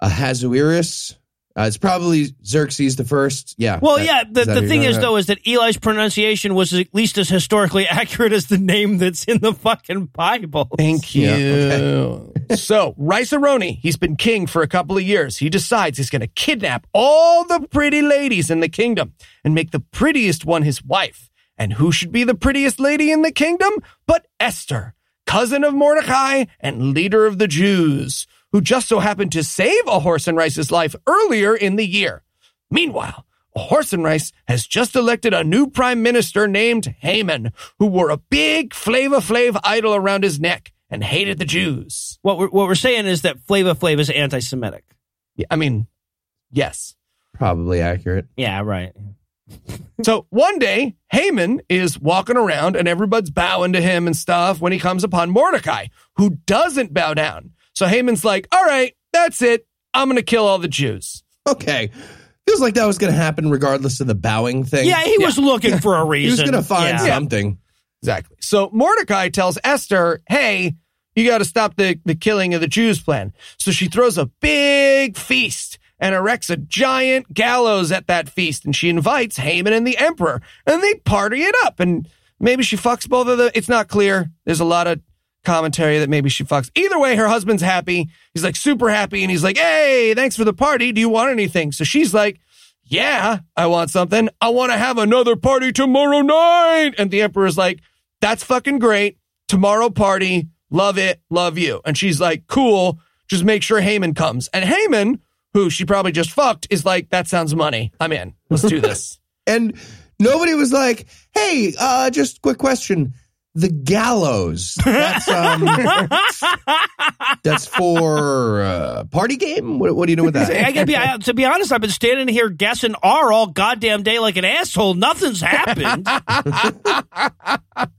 Ahasuerus. Uh, it's probably Xerxes the first. Yeah. Well, That- yeah. The, is the thing is, talking though, is that Eli's pronunciation was at least as historically accurate as the name that's in the fucking Bible. Thank you. Yeah, so, Rice-A-Roni, he's been king for a couple of years. He decides he's going to kidnap all the pretty ladies in the kingdom and make the prettiest one his wife. And who should be the prettiest lady in the kingdom but Esther, cousin of Mordecai and leader of the Jews, who just so happened to save a horse and rice's life earlier in the year. Meanwhile, Horsenreich has just elected a new prime minister named Haman, who wore a big Flava Flav idol around his neck and hated the Jews. What we're, what we're saying is that Flava Flav is anti-Semitic. Yeah, I mean, yes. Probably accurate. Yeah, right. So one day, Haman is walking around and everybody's bowing to him and stuff when he comes upon Mordecai, who doesn't bow down. So Haman's like, all right, that's it. I'm going to kill all the Jews. Okay. Feels like that was going to happen regardless of the bowing thing. Yeah, he was looking for a reason. He reason. was going to find Yeah. something. Exactly. So Mordecai tells Esther, hey, you got to stop the, the killing of the Jews plan. So she throws a big feast and erects a giant gallows at that feast. And she invites Haman and the emperor and they party it up. And maybe she fucks both of them. It's not clear. There's a lot of commentary that maybe she fucks. Either way, her husband's happy. He's like super happy. And he's like, hey, thanks for the party. Do you want anything? So she's like, yeah, I want something. I want to have another party tomorrow night. And the emperor's like, that's fucking great. Tomorrow party. Love it. Love you. And she's like, cool. Just make sure Haman comes. And Haman, who she probably just fucked, is like, that sounds money. I'm in. Let's do this. And nobody was like, hey, uh, just quick question. The gallows. That's um that's for uh, party game? What, what do you know with that? I that? gotta be, I, to be honest, I've been standing here guessing R all goddamn day like an asshole. Nothing's happened.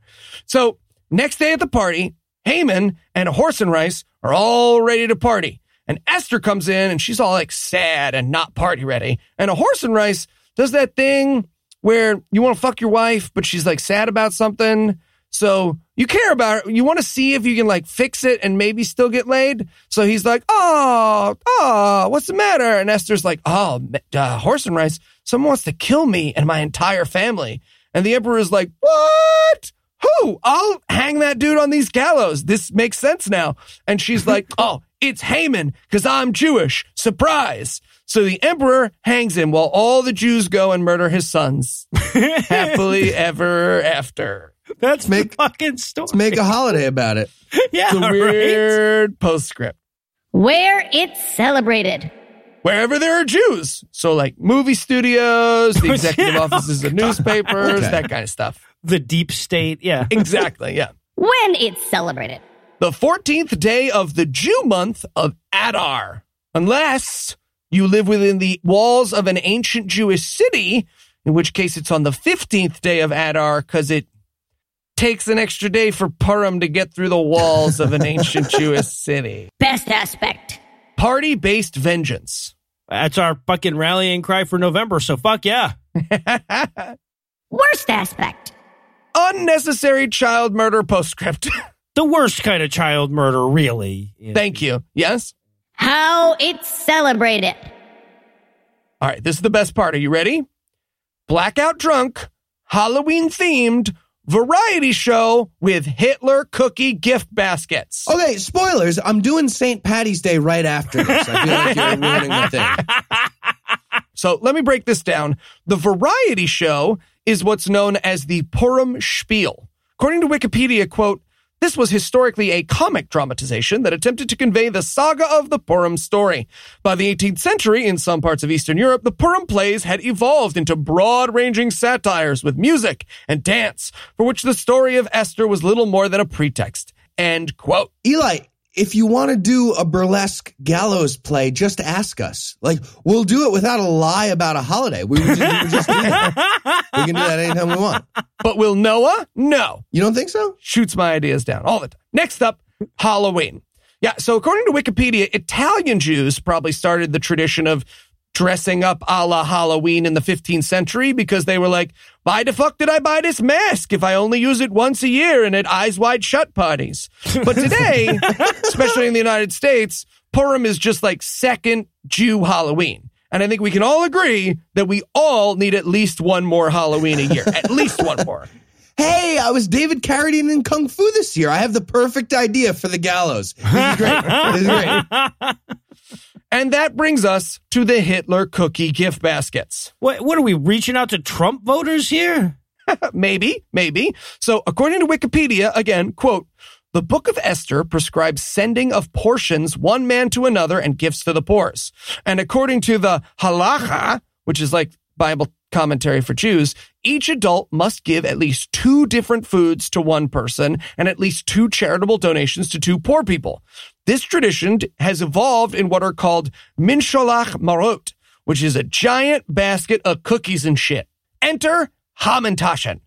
So next day at the party, Haman and Horsenreich are all ready to party. And Esther comes in and she's all like sad and not party ready. And a horse and rice does that thing where you want to fuck your wife, but she's like sad about something. So you care about her. You want to see if you can like fix it and maybe still get laid. So he's like, oh, oh, what's the matter? And Esther's like, oh, uh, rice, someone wants to kill me and my entire family. And the emperor is like, what? Who? I'll hang that dude on these gallows. This makes sense now. And she's like, oh, it's Haman because I'm Jewish. Surprise. So the emperor hangs him while all the Jews go and murder his sons. Happily ever after. That's Make- the fucking story. Let's make a holiday about it. yeah, It's a right? weird postscript. Where it's celebrated. Wherever there are Jews. So like movie studios, the executive Yeah. offices of newspapers, Okay. that kind of stuff. The deep state. Yeah. Exactly. Yeah. When it's celebrated. The 14th day of the Jew month of Adar, unless you live within the walls of an ancient Jewish city, in which case it's on the 15th day of Adar because it takes an extra day for Purim to get through the walls of an ancient Jewish city. Best aspect. Party based vengeance. That's our fucking rallying cry for November. So fuck yeah. Worst aspect. Unnecessary child murder postscript. The worst kind of child murder, really. Thank you. Yes? How it's celebrated. All right, this is the best part. Are you ready? Blackout drunk, Halloween themed variety show with Hitler cookie gift baskets. Okay, spoilers. I'm doing St. Patty's Day right after this. I feel like you're ruining the thing. So let me break this down. The variety show is what's known as the Purim Spiel. According to Wikipedia, quote, this was historically a comic dramatization that attempted to convey the saga of the Purim story. By the 18th century, in some parts of Eastern Europe, the Purim plays had evolved into broad ranging satires with music and dance, for which the story of Esther was little more than a pretext. End quote. Eli, if you want to do a burlesque gallows play, just ask us. Like, we'll do it without a lie about a holiday. We would just, we just do that. We can do that anytime we want. But will Noah? No. You don't think so? shoots my ideas down all the time. Next up, Halloween. Yeah, so according to Wikipedia, Italian Jews probably started the tradition of dressing up a la Halloween in the 15th century because they were like, why the fuck did I buy this mask if I only use it once a year and at eyes wide shut parties? But today, especially in the United States, Purim is just like second Jew Halloween. And I think we can all agree that we all need at least one more Halloween a year. At least one more. Hey, I was David Carradine in Kung Fu this year. I have the perfect idea for the gallows. This is great. This is great. And that brings us to the Hitler cookie gift baskets. What, what are we reaching out to Trump voters here? maybe, maybe. So, according to Wikipedia, again, quote, the book of Esther prescribes sending of portions one man to another and gifts to the poor. And according to the halacha, which is like Bible commentary for Jews, each adult must give at least two different foods to one person and at least two charitable donations to two poor people. This tradition has evolved in what are called minsholach marot, which is a giant basket of cookies and shit. Enter Hamantaschen.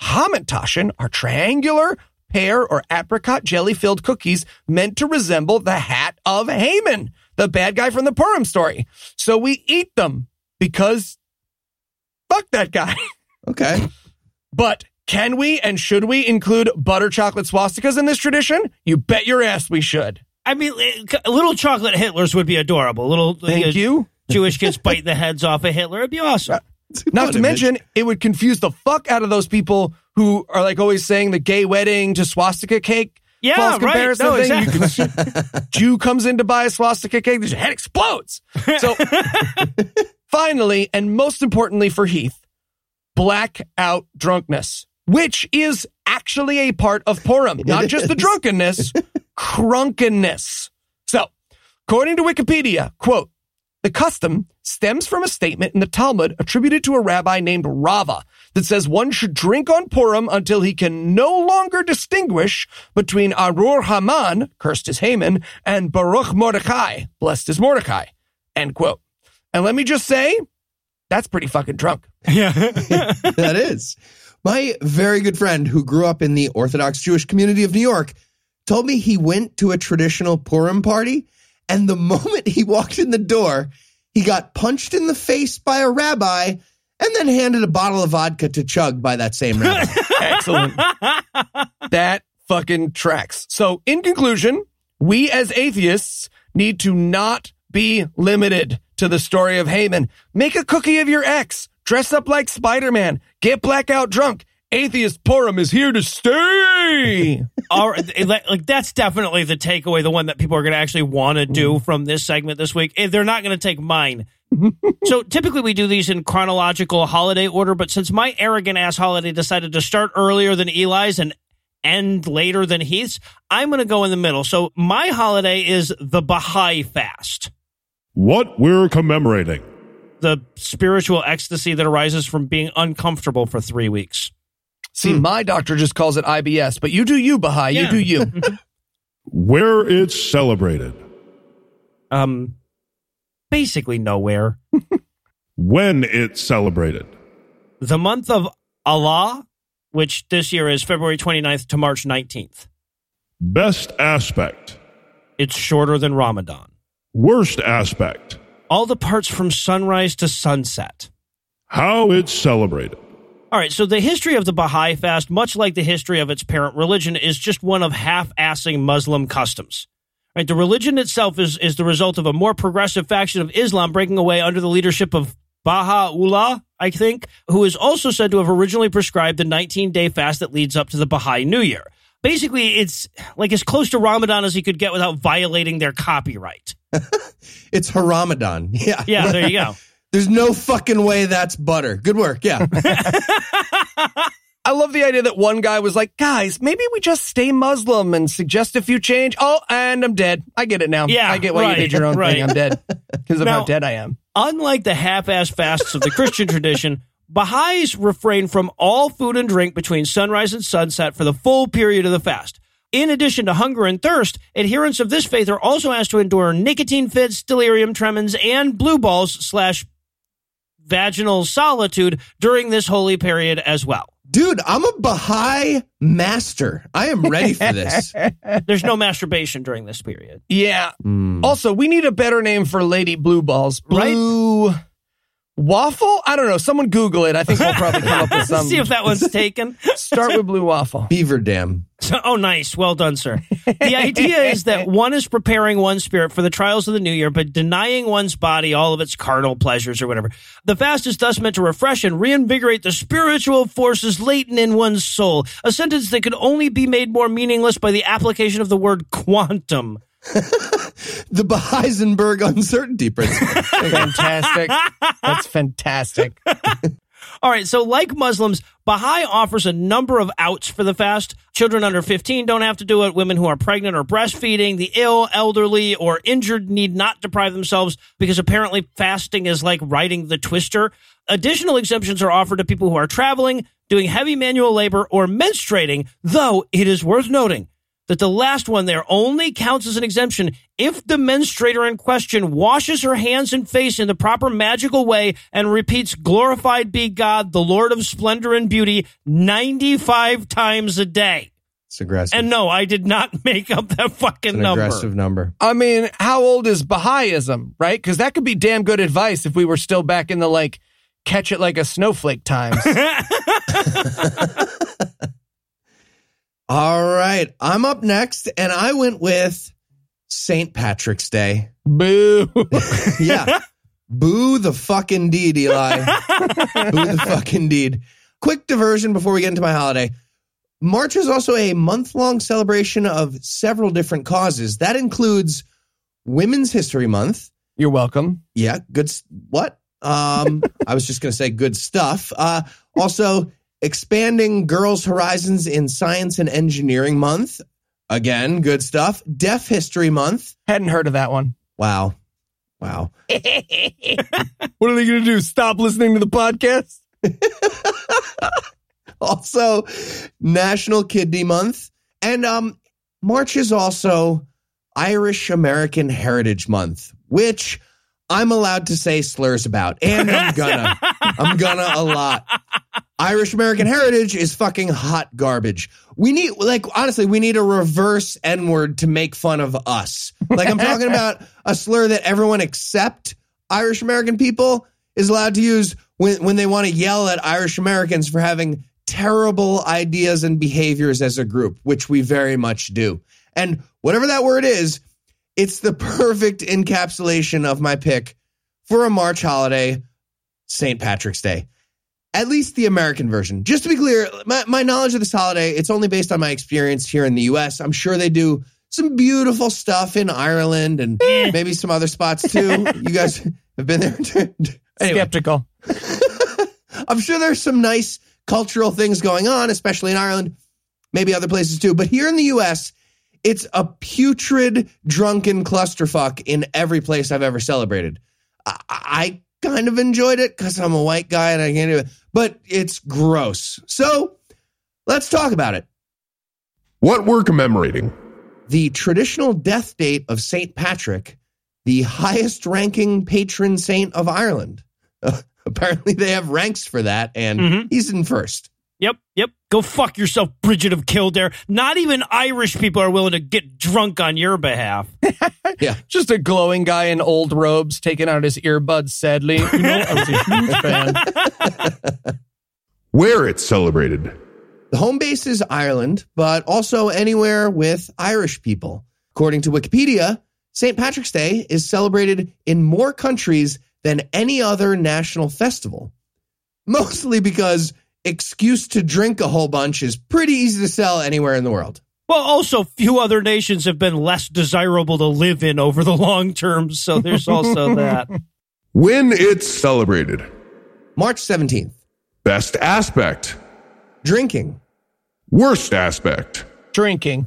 Hamantaschen are triangular pear or apricot jelly filled cookies meant to resemble the hat of Haman, the bad guy from the Purim story. So we eat them because fuck that guy. Okay. But can we and should we include butter chocolate swastikas in this tradition? You bet your ass we should. I mean, eh, little chocolate Hitlers would be adorable. Little Thank uh, you. Jewish kids biting the heads off of Hitler. It'd be awesome. Not to mention, it would confuse the fuck out of those people who are like always saying the gay wedding to swastika cake. Yeah, false right. No, thing. You exactly. can- Jew comes in to buy a swastika cake, his head explodes. So finally, and most importantly for Heath, blackout drunkenness, which is actually a part of Purim, not just the drunkenness, crunkenness. So, according to Wikipedia, quote, the custom stems from a statement in the Talmud attributed to a rabbi named Rava that says one should drink on Purim until he can no longer distinguish between Arur Haman, cursed is Haman, and Baruch Mordecai, blessed is Mordecai. End quote. And let me just say, that's pretty fucking drunk. Yeah, that is. My very good friend who grew up in the Orthodox Jewish community of New York told me he went to a traditional Purim party, and the moment he walked in the door, he got punched in the face by a rabbi and then handed a bottle of vodka to chug by that same rabbi. Excellent. that fucking tracks. So, in conclusion, we as atheists need to not be limited to the story of Haman. Make a cookie of your ex. Dress up like Spider Man. Get blackout drunk. Atheist Purim is here to stay. All right, like like, that's definitely the takeaway, the one that people are going to actually want to do mm-hmm. from this segment this week. And they're not going to take mine. so typically we do these in chronological holiday order, but since my arrogant ass holiday decided to start earlier than Eli's and end later than Heath's, I'm going to go in the middle. So my holiday is the Baha'i fast. What we're commemorating. The spiritual ecstasy that arises from being uncomfortable for three weeks. See, my doctor just calls it IBS, but you do you, Baha'i. You do you. Where it's celebrated. Um, basically nowhere. When it's celebrated. the month of Allah, which this year is February 29th to March 19th. Best aspect. It's shorter than Ramadan. Worst aspect. All the parts from sunrise to sunset. How it's celebrated. All right, so the history of the Baha'i fast, much like the history of its parent religion, is just one of half-assing Muslim customs. Right, the religion itself is, is the result of a more progressive faction of Islam breaking away under the leadership of Baha'u'llah, I think, who is also said to have originally prescribed the 19-day fast that leads up to the Baha'i New Year. Basically, it's like as close to Ramadan as you could get without violating their copyright. it's Haramadan. Yeah. Yeah, there you go. There's no fucking way that's butter. Good work. Yeah. I love the idea that one guy was like, guys, maybe we just stay Muslim and suggest a few change. Oh, and I'm dead. I get it now. Yeah, I get why right, you did your own right. thing. I'm dead because of Now- how dead I am. Unlike the half-ass fasts of the Christian tradition, Baha'is refrain from all food and drink between sunrise and sunset for the full period of the fast. In addition to hunger and thirst, adherents of this faith are also asked to endure nicotine fits, delirium tremens, and blue balls slash vaginal solitude during this holy period as well. Dude, I'm a Baha'i master. I am ready for this. There's no masturbation during this period. Yeah. Hmm. Also, we need a better name for Lady Blue Balls. Blue Waffle? I don't know. Someone Google it. I think we'll probably come up with some. See if that one's taken. Start with Blue Waffle. Beaver Dam. So, oh, nice. Well done, sir. The idea is that one is preparing one's spirit for the trials of the new year, but denying one's body all of its carnal pleasures or whatever. The fast is thus meant to refresh and reinvigorate the spiritual forces latent in one's soul, a sentence that could only be made more meaningless by the application of the word quantum. The Heisenberg uncertainty principle. Fantastic. That's fantastic. All right, so like Muslims, Baha'i offers a number of outs for the fast. Children under 15 don't have to do it. Women who are pregnant or breastfeeding, the ill, elderly, or injured need not deprive themselves because apparently fasting is like riding the twister. Additional exemptions are offered to people who are traveling, doing heavy manual labor, or menstruating, though it is worth noting that the last one there only counts as an exemption if the menstruator in question washes her hands and face in the proper magical way and repeats glorified be God, the Lord of splendor and beauty 95 times a day. It's aggressive. And no, I did not make up that fucking It's an number. aggressive number. I mean, how old is Baha'ism, right? Because that could be damn good advice if we were still back in the like catch it like a snowflake times. All right. I'm up next, and I went with St. Patrick's Day. Boo. yeah. Boo the fucking deed, Eli. Boo the fucking deed. Quick diversion before we get into my holiday. March is also a month long celebration of several different causes. That includes Women's History Month. You're welcome. Yeah, good. What? Um, I was just going to say good stuff. Uh, also, expanding girls' horizons in science and engineering month. Again, good stuff. Deaf History Month. Hadn't heard of that one. Wow. Wow. What are they going to do? Stop listening to the podcast? also National Kidney Month. And um March is also Irish American Heritage Month, which I'm allowed to say slurs about. And I'm gonna. I'm gonna a lot. Irish American Heritage is fucking hot garbage. We need like honestly, we need a reverse N word to make fun of us. Like I'm talking about a slur that everyone except Irish American people is allowed to use when when they want to yell at Irish Americans for having terrible ideas and behaviors as a group, which we very much do. And whatever that word is, it's the perfect encapsulation of my pick for a March holiday, St. Patrick's Day. At least the American version. Just to be clear, my, my knowledge of this holiday, it's only based on my experience here in the US. I'm sure they do some beautiful stuff in Ireland and eh. maybe some other spots too. you guys have been there. anyway, Skeptical. I'm sure there's some nice cultural things going on, especially in Ireland, maybe other places too. But here in the US, it's a putrid, drunken clusterfuck in every place I've ever celebrated. I, I kind of enjoyed it because I'm a white guy and I can't do it, but it's gross. So let's talk about it. What we're commemorating. The traditional death date of St. Patrick, the highest ranking patron saint of Ireland. apparently, they have ranks for that, and Mhm. he's in first. Yep, yep. Go fuck yourself, Bridget of Kildare. Not even Irish people are willing to get drunk on your behalf. Yeah, just a glowing guy in old robes taking out his earbuds sadly. You know, I was a huge fan. Where it's celebrated. The home base is Ireland, but also anywhere with Irish people. According to Wikipedia, St. Patrick's Day is celebrated in more countries than any other national festival. Mostly because excuse to drink a whole bunch is pretty easy to sell anywhere in the world. Well, also, few other nations have been less desirable to live in over the long term, so there's also that. When it's celebrated. March 17th, Best aspect. drinking. Worst aspect. Drinking.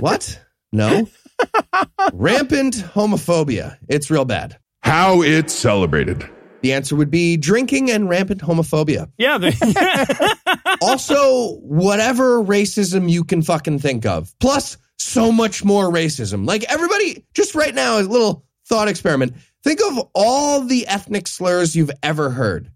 What? No. Rampant homophobia. It's real bad. How it's celebrated. The answer would be drinking and rampant homophobia. Yeah, also, whatever racism you can fucking think of. Plus, so much more racism. Like everybody, just right now, a little thought experiment. Think of all the ethnic slurs you've ever heard.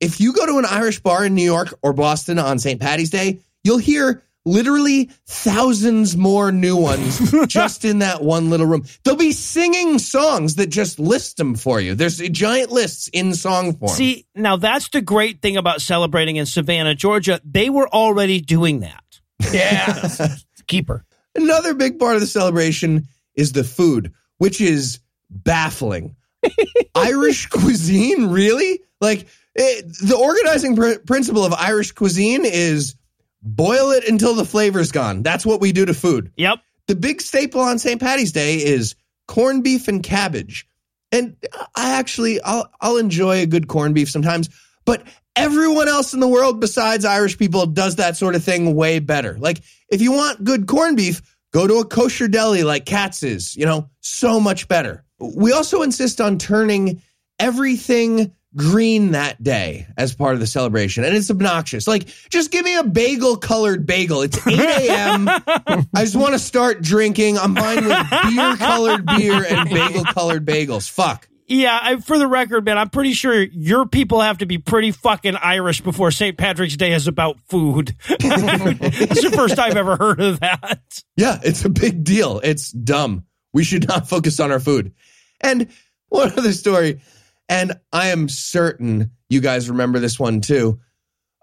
If you go to an Irish bar in New York or Boston on St. Patty's Day, you'll hear literally thousands more new ones just in that one little room. They'll be singing songs that just list them for you. There's giant lists in song form. See, now that's the great thing about celebrating in Savannah, Georgia. They were already doing that. Yeah. Keeper. Another big part of the celebration is the food, which is baffling. Irish cuisine, really? Like it, the organizing pr- principle of Irish cuisine is boil it until the flavor's gone. That's what we do to food. Yep. The big staple on St. Patty's Day is corned beef and cabbage. And I actually I'll I'll enjoy a good corned beef sometimes, but everyone else in the world besides Irish people does that sort of thing way better. Like, if you want good corned beef, go to a kosher deli like Katz's, you know, so much better. We also insist on turning everything green that day as part of the celebration. And it's obnoxious. Like, just give me a bagel colored bagel. It's 8 a.m. I just want to start drinking. I'm fine with beer colored beer and bagel colored bagels. Fuck. Yeah, I, for the record, man, I'm pretty sure your people have to be pretty fucking Irish before St. Patrick's Day is about food. It's the first I've ever heard of that. Yeah, it's a big deal. It's dumb. We should not focus on our food. And one other story, and I am certain you guys remember this one too.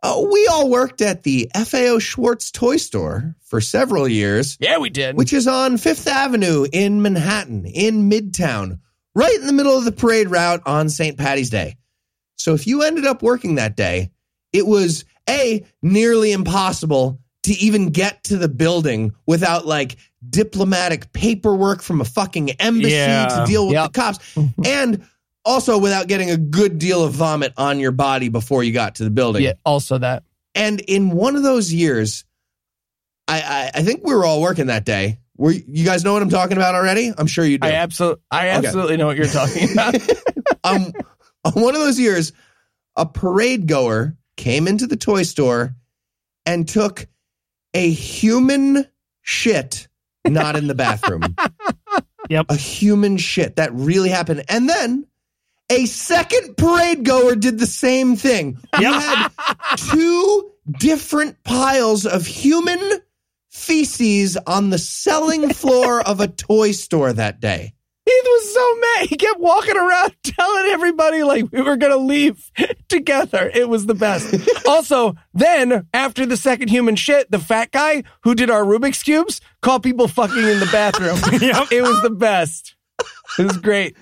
Uh, we all worked at the FAO Schwarz toy store for several years. Yeah, we did. Which is on Fifth Avenue in Manhattan, in Midtown, right in the middle of the parade route on St. Patty's Day. So if you ended up working that day, it was A, nearly impossible to even get to the building without like diplomatic paperwork from a fucking embassy Yeah. to deal with Yep. the cops. and also without getting a good deal of vomit on your body before you got to the building. Yeah, also that. And in one of those years, I, I, I think we were all working that day. Were you guys know what I'm talking about already? I'm sure you do. I absolutely, I Okay. absolutely know what you're talking about. um, on one of those years, a parade goer came into the toy store and took a human shit, not in the bathroom. Yep. A human shit. That really happened. And then a second parade goer did the same thing. We Yep. had two different piles of human feces on the selling floor of a toy store that day. Heath was so mad. He kept walking around telling everybody like we were going to leave together. It was the best. also, then after the second human shit, the fat guy who did our Rubik's cubes called people fucking in the bathroom. It was the best. It was great.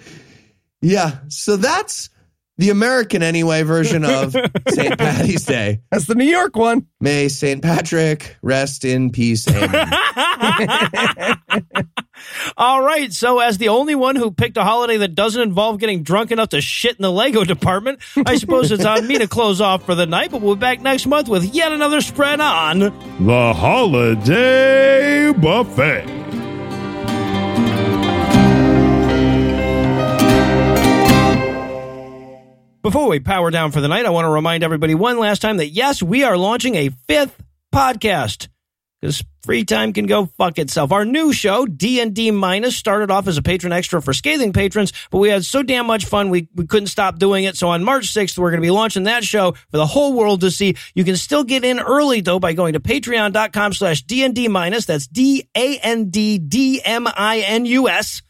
Yeah. So that's the American, anyway, version of St. Patty's Day. That's the New York one. May St. Patrick rest in peace. Amen. All right. So, as the only one who picked a holiday that doesn't involve getting drunk enough to shit in the Lego department, I suppose it's on me to close off for the night. But we'll be back next month with yet another spread on. The Holiday Buffet. Before we power down for the night, I want to remind everybody one last time that yes, we are launching a fifth podcast. Because free time can go fuck itself. Our new show, D&D Minus, started off as a patron extra for scathing patrons, but we had so damn much fun we, we couldn't stop doing it. So on March 6th, we're going to be launching that show for the whole world to see. You can still get in early though by going to patreon.com slash D&D Minus. That's D-A-N-D-D-M-I-N-U-S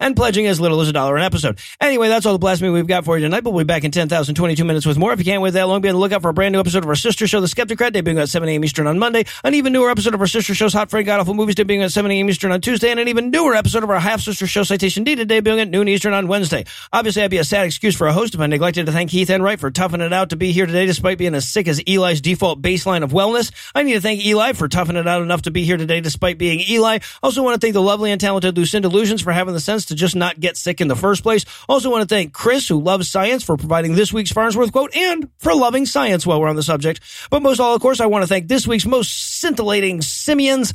and pledging as little as a dollar an episode. Anyway, that's all the blasphemy we've got for you tonight, but we'll be back in 10,022 minutes with more. If you can't wait that long, be on the lookout for a brand new episode of our sister show, The Skepticrat, debuting at 7 a.m. Eastern on Monday, an even newer episode of our sister show's Hot Frank God Awful Movies, debuting at 7 a.m. Eastern on Tuesday, and an even newer episode of our half-sister show, Citation D, debuting at noon Eastern on Wednesday. Obviously, I'd be a sad excuse for a host if I neglected to thank Heath Enright for toughing it out to be here today despite being as sick as Eli's default baseline of wellness. I need to thank Eli for toughing it out enough to be here today despite being Eli. Also want to thank the lovely and talented Lucinda Illusions for having the sense to just not get sick in the first place. Also want to thank Chris, who loves science, for providing this week's Farnsworth quote and for loving science while we're on the subject. But most all, of course, I want to thank this week's most scintillating simians,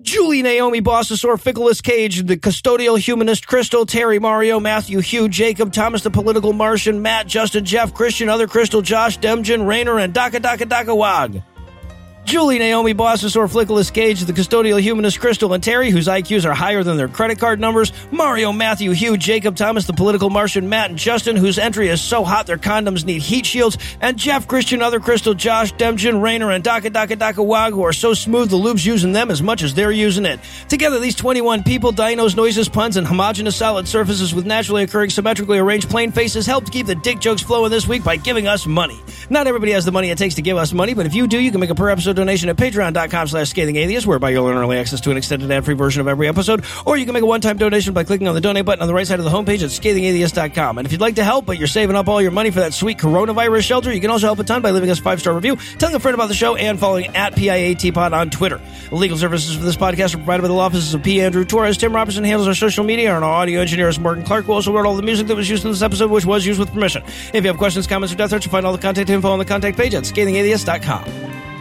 Julie Naomi Bossasaur, Fickless Cage, the custodial humanist Crystal, Terry Mario, Matthew Hugh, Jacob, Thomas the political Martian, Matt, Justin, Jeff, Christian, Other Crystal, Josh, Demjin, Rayner, and Daka Daka Daka Wag. Julie, Naomi, Bossasaur, Flickless Gage, the custodial humanist Crystal, and Terry, whose IQs are higher than their credit card numbers, Mario, Matthew, Hugh, Jacob, Thomas, the political Martian, Matt, and Justin, whose entry is so hot their condoms need heat shields, and Jeff, Christian, Other Crystal, Josh, Demjin, Rayner, and Daka Daka Daka Wag, who are so smooth the loop's using them as much as they're using it. Together, these 21 people, dinos, noises, puns, and homogeneous solid surfaces with naturally occurring symmetrically arranged plane faces helped keep the dick jokes flowing this week by giving us money. Not everybody has the money it takes to give us money, but if you do, you can make a per episode donation at patreon.com slash scathing atheist, whereby you'll earn early access to an extended ad-free version of every episode, or you can make a one-time donation by clicking on the donate button on the right side of the homepage at scathingatheist.com. And if you'd like to help, but you're saving up all your money for that sweet coronavirus shelter, you can also help a ton by leaving us a five-star review, telling a friend about the show, and following at PIATPod on Twitter. Legal services for this podcast are provided by the law offices of P. Andrew Torres. Tim Robinson handles our social media, and our audio engineer is Morgan Clarke, who also wrote all the music that was used in this episode, which was used with permission. If you have questions, comments, or death threats, you'll find all the contact info on the contact page at scathingatheist.com.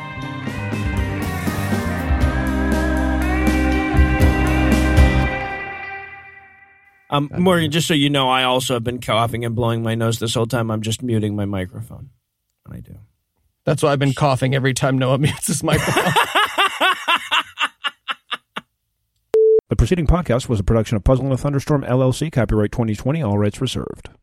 Um, Morgan, just so you know, I also have been coughing and blowing my nose this whole time. I'm just muting my microphone. I do. That's why I've been coughing every time Noah mutes his microphone. The preceding podcast was a production of Puzzle in a Thunderstorm LLC, copyright 2020, all rights reserved.